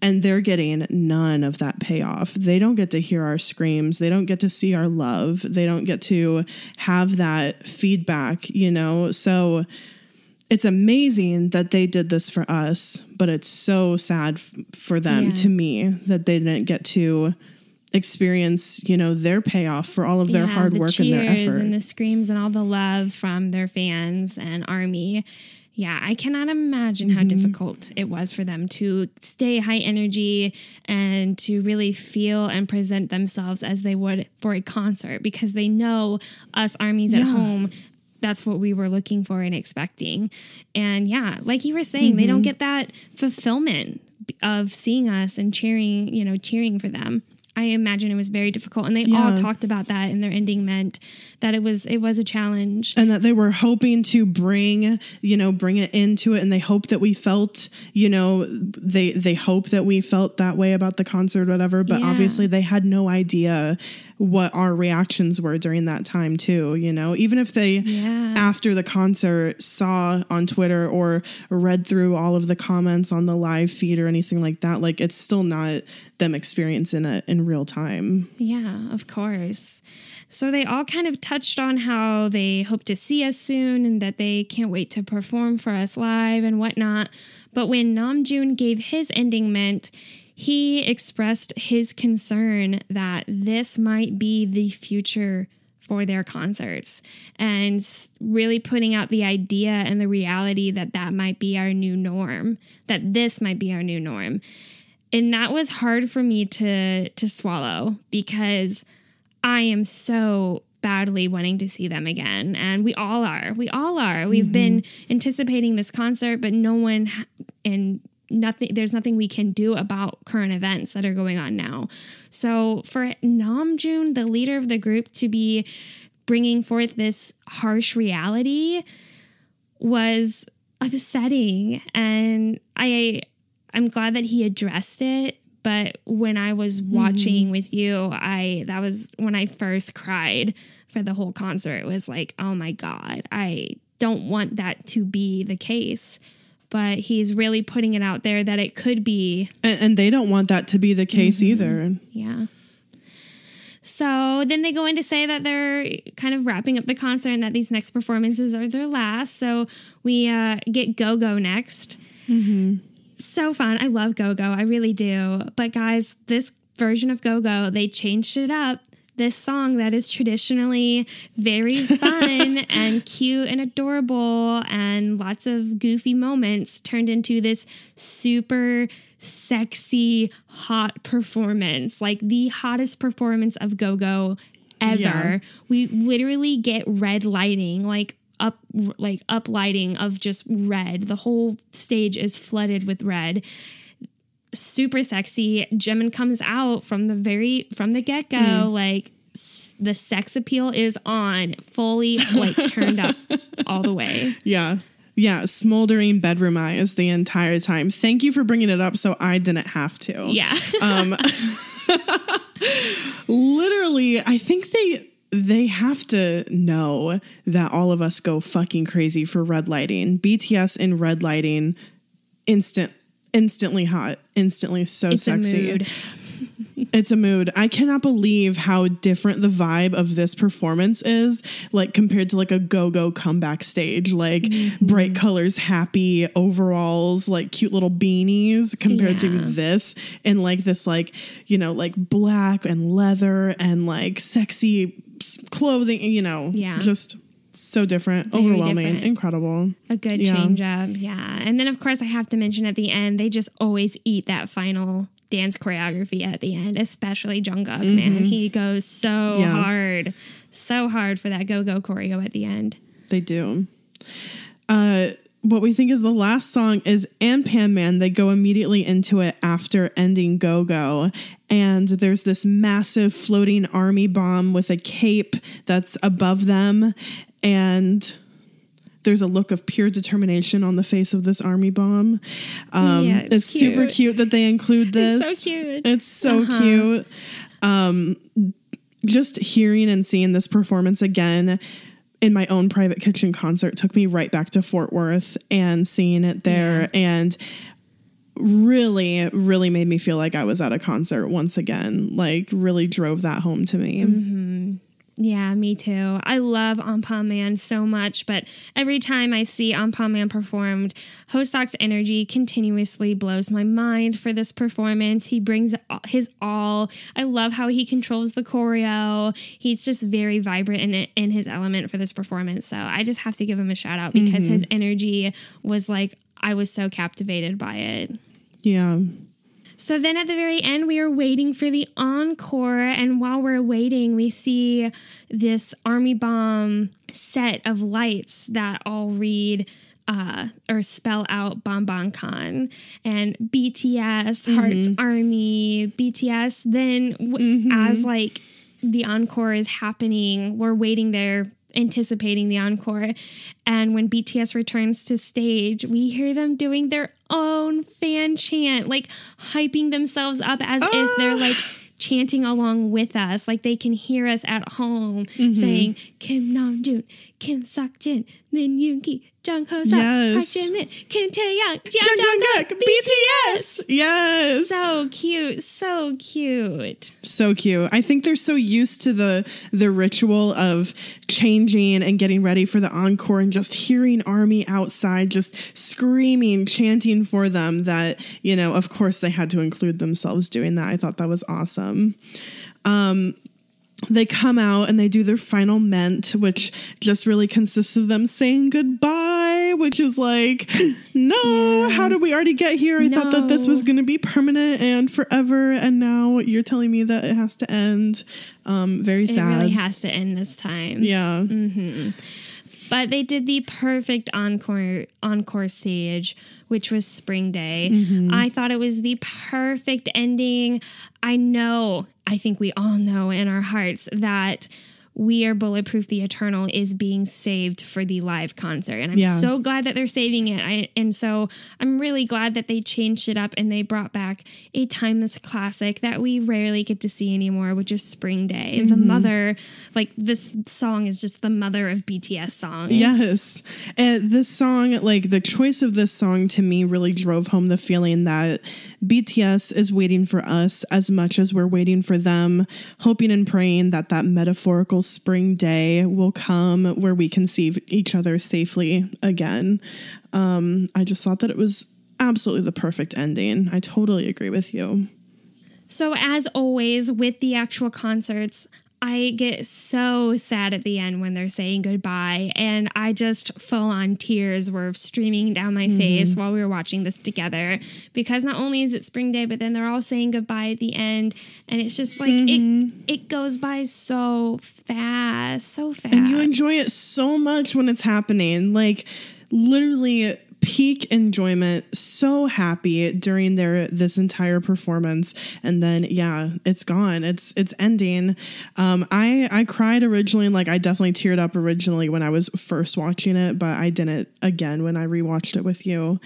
And they're getting none of that payoff. They don't get to hear our screams. They don't get to see our love. They don't get to have that feedback, you know? So, it's amazing that they did this for us, but it's so sad f- for them Yeah. to me that they didn't get to experience, you know, their payoff for all of their Yeah, hard the work and their effort. and the screams and all the love from their fans and army. Yeah, I cannot imagine Mm-hmm. how difficult it was for them to stay high energy and to really feel and present themselves as they would for a concert because they know us armies at home that's what we were looking for and expecting. And yeah, like you were saying, they Mm-hmm. don't get that fulfillment of seeing us and cheering, you know, cheering for them. I imagine it was very difficult and they all talked about that and their ending ment that it was it was a challenge. and that they were hoping to bring you know bring it into it and they hope that we felt you know they they hope that we felt that way about the concert whatever but Yeah. obviously they had no idea what our reactions were during that time too you know even if they Yeah. after the concert saw on twitter or read through all of the comments on the live feed or anything like that like it's still not them experiencing it in real time Yeah, of course. So they all kind of touched on how they hope to see us soon and that they can't wait to perform for us live and whatnot. But when Namjoon gave his ending ment, he expressed his concern that this might be the future for their concerts and really putting out the idea and the reality that that might be our new norm, that this might be our new norm. And that was hard for me to to swallow because I am so badly wanting to see them again. And we all are. We all are. We've mm-hmm. been anticipating this concert but no one and nothing there's nothing we can do about current events that are going on now. So for Namjoon the leader of the group to be bringing forth this harsh reality was upsetting. And I I'm glad that he addressed it but when I was hmm. watching with you I that was when I first cried for the whole concert. It was like oh my god I don't want that to be the case but he's really putting it out there that it could be and, and they don't want that to be the case either yeah. So then they go in to say that they're kind of wrapping up the concert and that these next performances are their last. So we uh, get Go Go next. So fun. I love Go Go. I really do. But guys, this version of Go Go, they changed it up. This song that is traditionally very fun and cute and adorable and lots of goofy moments turned into this super sexy, hot performance like the hottest performance of Go Go ever. Yeah. We literally get red lighting, like up like up lighting of just red. The whole stage is flooded with red. Super sexy. Jimin comes out from the very from the get go, like s- the sex appeal is on, fully like turned up all the way. Yeah. Yeah. Smoldering bedroom eyes the entire time. Thank you for bringing it up so I didn't have to. Yeah. um Literally, I think they they have to know that all of us go fucking crazy for red lighting. BTS in red lighting, instant instantly hot, instantly so It's a sexy. mood. It's a mood. I cannot believe how different the vibe of this performance is, like compared to like a go-go comeback stage, like Mm-hmm. bright colors, happy overalls, like cute little beanies compared to this and like this like, you know, like black and leather and like sexy clothing, you know, Yeah. just so different, Very overwhelming, different. incredible. A good Yeah. change up. Yeah. And then, of course, I have to mention at the end, they just always eat that final dance choreography at the end, especially Jungkook, man. He goes so Mm-hmm. Yeah. hard, so hard for that go go choreo at the end. They do. Uh, what we think is the last song is Anpanman. They go immediately into it after ending Go Go. And there's this massive floating army bomb with a cape that's above them. And there's a look of pure determination on the face of this army bomb. Um, Yeah, it's it's super cute. cute that they include this. It's so cute. It's so cute. Um, just hearing and seeing this performance again in my own private kitchen concert took me right back to Fort Worth and seeing it there and really really made me feel like I was at a concert once again like really drove that home to me Yeah, me too. I love Anpanman so much, but every time I see Anpanman performed, Hoseok's energy continuously blows my mind for this performance. He brings his all. I love how he controls the choreo. He's just very vibrant in in his element for this performance. So I just have to give him a shout out because his mm-hmm. energy was like I was so captivated by it. yeah So then at the very end, we are waiting for the encore. And while we're waiting, we see this army bomb set of lights that all read uh, or spell out Bang Bang Con and BTS, Hearts Army, BTS. Then, w- as like the encore is happening, we're waiting there anticipating the encore. And when BTS returns to stage, we hear them doing their own fan chant, like hyping themselves up as if they're like chanting along with us, like they can hear us at home Mm-hmm. saying Kim Namjoon, Kim Seokjin, Min Yoongi, Jung Ho Seok, Park Yes. Jimin, Kim Taehyung, Jung Jung Jungkook, Jungkook, BTS. Yes. So cute, so cute. so cute. I think they're so used to the the ritual of changing and getting ready for the encore and just hearing army outside just screaming, chanting for them that, you know, of course they had to include themselves doing that. I thought that was awesome. Um they come out and they do their final ment, which just really consists of them saying goodbye, which is like, no, how did we already get here? I thought that this was going to be permanent and forever. And now you're telling me that it has to end. Um, very It really has to end this time. yeah. But they did the perfect encore encore stage, which was Spring Day. Mm-hmm. I thought it was the perfect ending. I know, I think we all know in our hearts that We Are Bulletproof the Eternal is being saved for the live concert. And I'm Yeah. so glad that they're saving it. I, and so I'm really glad that they changed it up and they brought back a timeless classic that we rarely get to see anymore, which is Spring Day. The mm-hmm. mother, like this song is just the mother of BTS songs. Yes. And this song, like the choice of this song to me really drove home the feeling that BTS is waiting for us as much as we're waiting for them, hoping and praying that that metaphorical spring day will come where we can see each other safely again. Um, I just thought that it was absolutely the perfect ending. I totally agree with you. So, as always, with the actual concerts, I get so sad at the end when they're saying goodbye, and I just full on tears were streaming down my mm-hmm. face while we were watching this together because not only is it spring day, but then they're all saying goodbye at the end, and it's just like it mm-hmm. it goes by so fast, so fast. And you enjoy it so much when it's happening. Like literally peak enjoyment, so happy during their this entire performance. And then yeah, it's gone. It's it's ending. Um I I cried originally, like I definitely teared up originally when I was first watching it, but I didn't again when I rewatched it with you.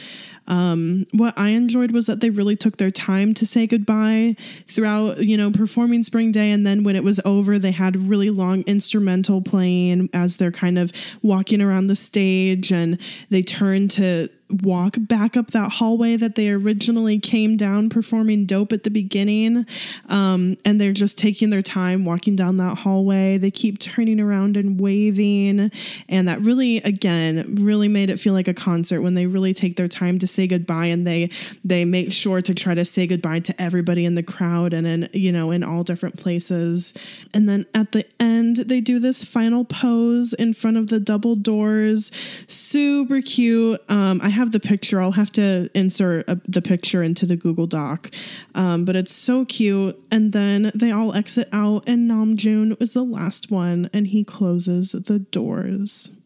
Um, what I enjoyed was that they really took their time to say goodbye throughout, you know, performing Spring Day. And then when it was over, they had really long instrumental playing as they're kind of walking around the stage and they turned to walk back up that hallway that they originally came down performing dope at the beginning. Um, and they're just taking their time walking down that hallway. They keep turning around and waving. And that really, again, really made it feel like a concert when they really take their time to say goodbye and they they make sure to try to say goodbye to everybody in the crowd and in, you know, in all different places. And then at the end, they do this final pose in front of the double doors. Super cute. Um, I have the picture. I'll have to insert a, the picture into the Google Doc. Um, but it's so cute. And then they all exit out, and Namjoon is the last one, and he closes the doors.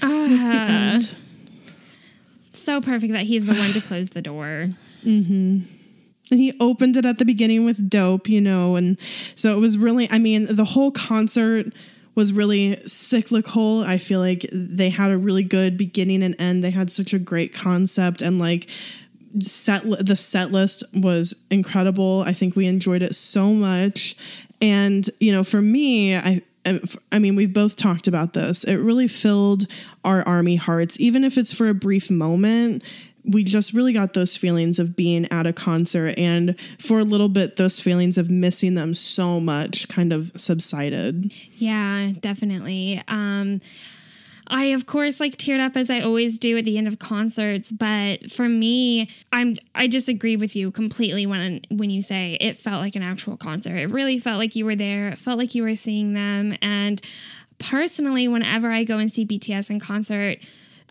That's the end. so perfect that he's the one to close the door. And he opened it at the beginning with dope, you know, and so it was really, I mean, the whole concert was really cyclical. I feel like they had a really good beginning and end. They had such a great concept and like set the set list was incredible. I think we enjoyed it so much. And, you know, for me, I um, I mean, we've both talked about this. It really filled our army hearts, even if it's for a brief moment. We just really got those feelings of being at a concert, and for a little bit, those feelings of missing them so much kind of subsided. Yeah, definitely. Um, I of course like teared up as I always do at the end of concerts, but for me, I'm I just agree with you completely when when you say it felt like an actual concert. It really felt like you were there. It felt like you were seeing them. And personally, whenever I go and see BTS in concert,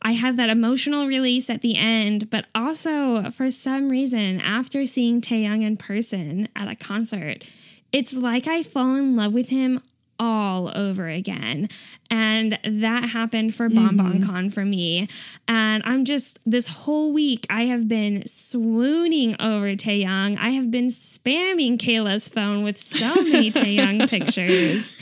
I have that emotional release at the end, but also for some reason, after seeing Taehyung in person at a concert, it's like I fall in love with him all over again. And that happened for Bang Bang Con for me. And I'm just, this whole week, I have been swooning over Taehyung. I have been spamming Kayla's phone with so many Taehyung pictures.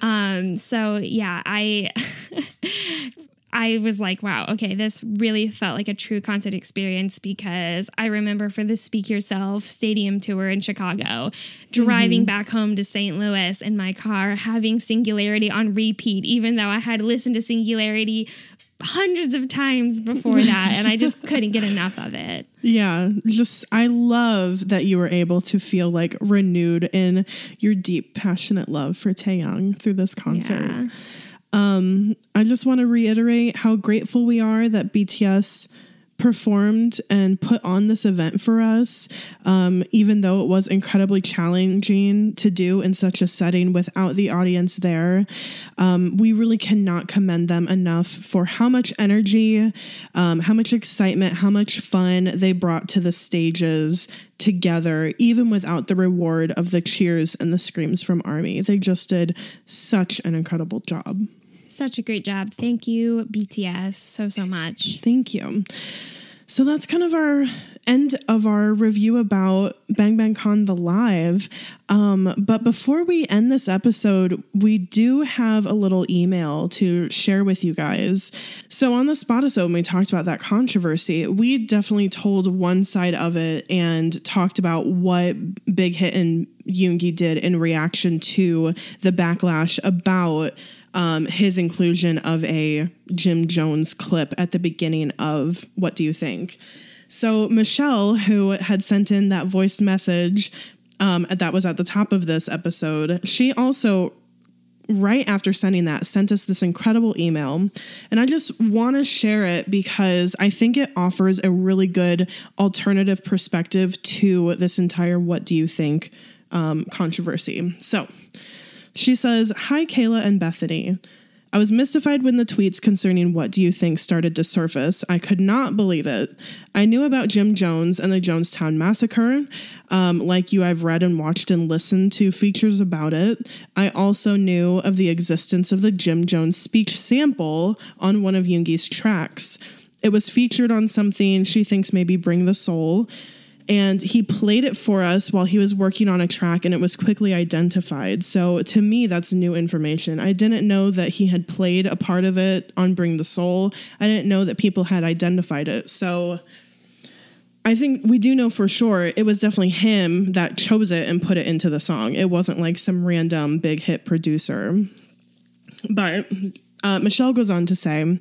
Um, so yeah, I I was like, wow, okay, this really felt like a true concert experience because I remember for the Speak Yourself stadium tour in Chicago, driving mm-hmm. back home to St. Louis in my car, having Singularity on repeat, even though I had listened to Singularity hundreds of times before that and I just couldn't get enough of it. Yeah, just I love that you were able to feel like renewed in your deep, passionate love for Taehyung through this concert. Yeah. Um, I just want to reiterate how grateful we are that BTS performed and put on this event for us, um, even though it was incredibly challenging to do in such a setting without the audience there. Um, we really cannot commend them enough for how much energy, um, how much excitement, how much fun they brought to the stages together, even without the reward of the cheers and the screams from Army. They just did such an incredible job. Such a great job. Thank you, BTS, so, so much. Thank you. So that's kind of our end of our review about Bang Bang Con the Live. Um, but before we end this episode, we do have a little email to share with you guys. So on the Spotisode, we talked about that controversy, we definitely told one side of it and talked about what Big Hit and Yoongi did in reaction to the backlash about um, his inclusion of a Jim Jones clip at the beginning of What Do You Think? So, Michelle, who had sent in that voice message um, that was at the top of this episode, she also right after sending that sent us this incredible email and i just want to share it because i think it offers a really good alternative perspective to this entire what do you think um, controversy so she says, Hi, Kayla and Bethany. I was mystified when the tweets concerning what do you think started to surface. I could not believe it. I knew about Jim Jones and the Jonestown Massacre. Um, like you, I've read and watched and listened to features about it. I also knew of the existence of the Jim Jones speech sample on one of Yoongi's tracks. It was featured on something she thinks maybe Bring the Soul and he played it for us while he was working on a track and it was quickly identified. So to me that's new information. I didn't know that he had played a part of it on Bring the Soul. I didn't know that people had identified it. So I think we do know for sure it was definitely him that chose it and put it into the song. It wasn't like some random big hit producer. But uh, Michelle goes on to say,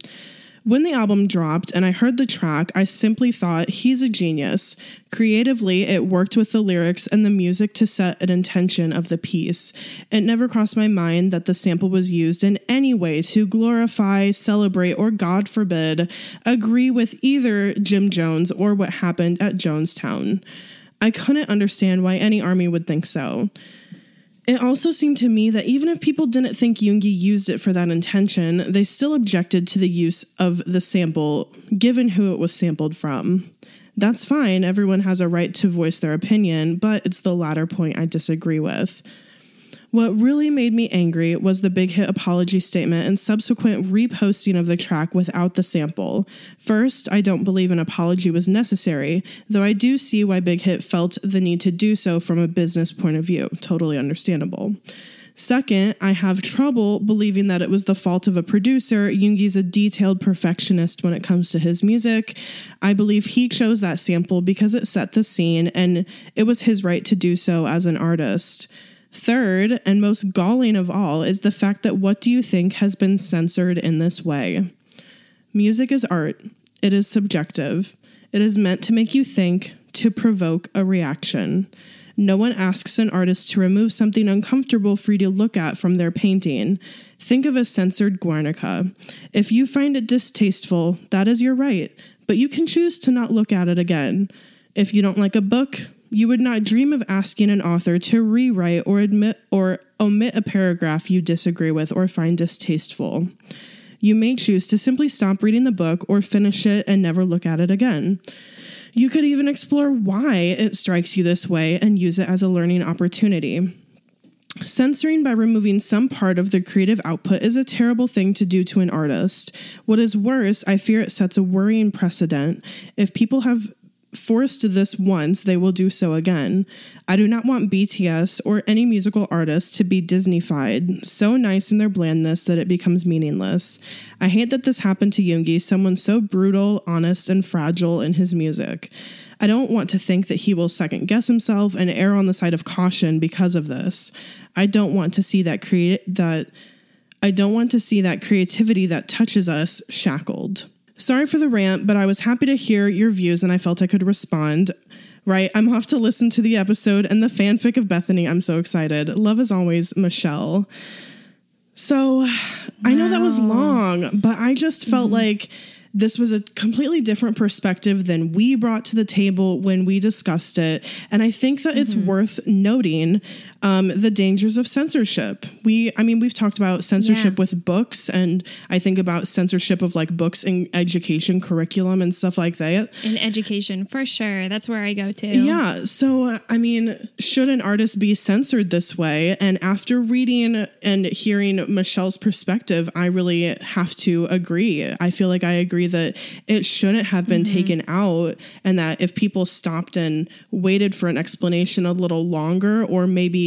when the album dropped and I heard the track, I simply thought he's a genius. Creatively, it worked with the lyrics and the music to set an intention of the piece. It never crossed my mind that the sample was used in any way to glorify, celebrate, or, God forbid, agree with either Jim Jones or what happened at Jonestown. I couldn't understand why any army would think so. It also seemed to me that even if people didn't think Yoongi used it for that intention, they still objected to the use of the sample, given who it was sampled from. That's fine, everyone has a right to voice their opinion, but it's the latter point I disagree with. What really made me angry was the big hit apology statement and subsequent reposting of the track without the sample. First, I don't believe an apology was necessary, though I do see why Big Hit felt the need to do so from a business point of view. Totally understandable. Second, I have trouble believing that it was the fault of a producer. Yoongi's a detailed perfectionist when it comes to his music. I believe he chose that sample because it set the scene and it was his right to do so as an artist. Third, and most galling of all, is the fact that what do you think has been censored in this way? Music is art, it is subjective, it is meant to make you think, to provoke a reaction. No one asks an artist to remove something uncomfortable for you to look at from their painting. Think of a censored Guernica. If you find it distasteful, that is your right, but you can choose to not look at it again. If you don't like a book, you would not dream of asking an author to rewrite or admit or omit a paragraph you disagree with or find distasteful. You may choose to simply stop reading the book or finish it and never look at it again. You could even explore why it strikes you this way and use it as a learning opportunity. Censoring by removing some part of the creative output is a terrible thing to do to an artist. What is worse, I fear it sets a worrying precedent. If people have forced this once, they will do so again. I do not want BTS or any musical artist to be Disneyfied, so nice in their blandness that it becomes meaningless. I hate that this happened to Yoongi, someone so brutal, honest, and fragile in his music. I don't want to think that he will second guess himself and err on the side of caution because of this. I don't want to see that create that I don't want to see that creativity that touches us shackled. Sorry for the rant, but I was happy to hear your views and I felt I could respond. Right, I'm off to listen to the episode and the fanfic of Bethany. I'm so excited. Love as always, Michelle. So I know that was long, but I just felt mm-hmm. like this was a completely different perspective than we brought to the table when we discussed it. And I think that it's mm-hmm. worth noting um, the dangers of censorship. We, I mean, we've talked about censorship Yeah. with books, and I think about censorship of like books in education curriculum and stuff like that. In education, for sure. That's where I go to. Yeah. So, I mean, should an artist be censored this way? And after reading and hearing Michelle's perspective, I really have to agree. I feel like I agree that it shouldn't have been taken out, and that if people stopped and waited for an explanation a little longer, or maybe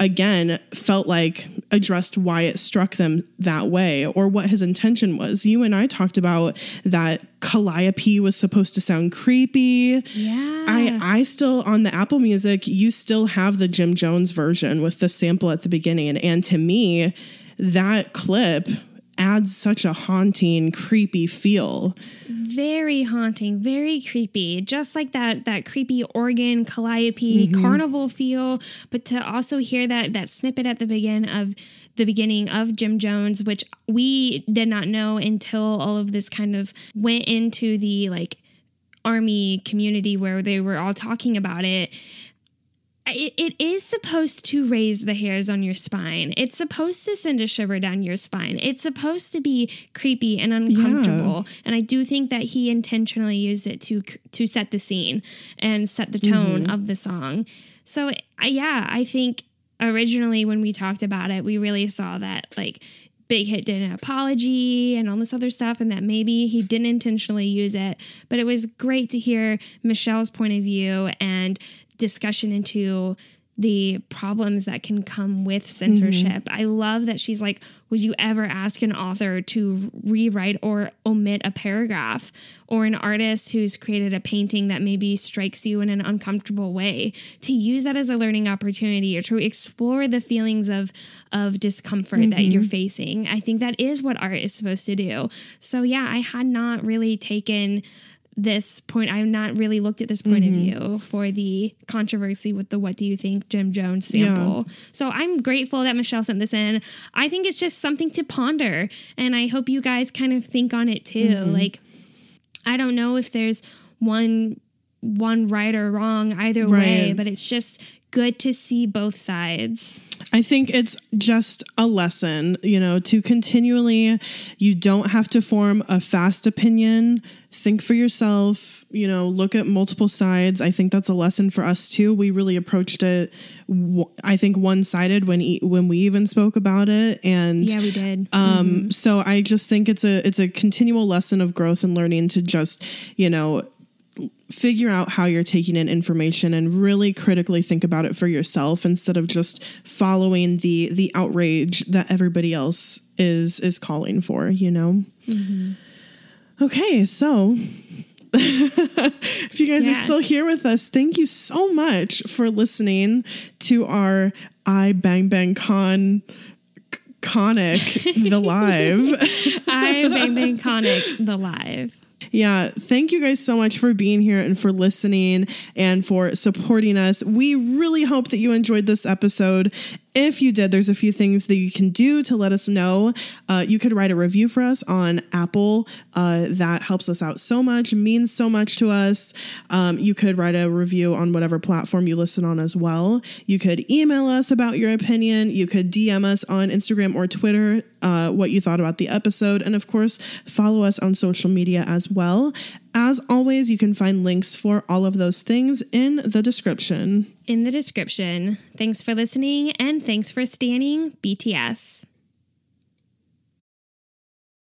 again felt like addressed why it struck them that way or what his intention was. You and I talked about that Calliope was supposed to sound creepy. Yeah. I I still on the Apple Music, you still have the Jim Jones version with the sample at the beginning. And to me, that clip adds such a haunting, creepy feel. very haunting, very creepy. Just like that that creepy organ calliope Mm-hmm. carnival feel, but to also hear that that snippet at the beginning of the beginning of Jim Jones, which we did not know until all of this kind of went into the like army community where they were all talking about it. It, it is supposed to raise the hairs on your spine. It's supposed to send a shiver down your spine. It's supposed to be creepy and uncomfortable. And I do think that he intentionally used it to to set the scene and set the tone mm-hmm. of the song. So yeah, I think originally when we talked about it, we really saw that like Big Hit did an apology and all this other stuff, and that maybe he didn't intentionally use it. But it was great to hear Michelle's point of view and discussion into the problems that can come with censorship. Mm-hmm. I love that she's like, Would you ever ask an author to rewrite or omit a paragraph? Or an artist who's created a painting that maybe strikes you in an uncomfortable way to use that as a learning opportunity or to explore the feelings of, of discomfort that mm-hmm. you're facing. I think that is what art is supposed to do. So, yeah, I had not really taken this point i've not really looked at this point of mm-hmm. view for the controversy with the what do you think jim jones sample. So i'm grateful that michelle sent this in. I think it's just something to ponder and i hope you guys kind of think on it too. Mm-hmm. Like i don't know if there's one one right or wrong either way but it's just good to see both sides I think it's just a lesson, you know, to continually, you don't have to form a fast opinion. Think for yourself, you know, look at multiple sides. I think that's a lesson for us too. We really approached it, I think, one sided when e- when we even spoke about it, and yeah we did um, so I just think it's a it's a continual lesson of growth and learning to just you know figure out how you're taking in information and really critically think about it for yourself instead of just following the the outrage that everybody else is is calling for you know? Mm-hmm. Okay so if you guys are still here with us thank you so much for listening to our i bang bang con conic the live. I bang bang conic the live Yeah, thank you guys so much for being here and for listening and for supporting us. We really hope that you enjoyed this episode. If you did, there's a few things that you can do to let us know. Uh, you could write a review for us on Apple. Uh, that helps us out so much, means so much to us. Um, you could write a review on whatever platform you listen on as well. You could email us about your opinion. You could DM us on Instagram or Twitter uh, what you thought about the episode. And of course, follow us on social media as well. As always, you can find links for all of those things in the description. In the description. Thanks for listening and thanks for standing BTS.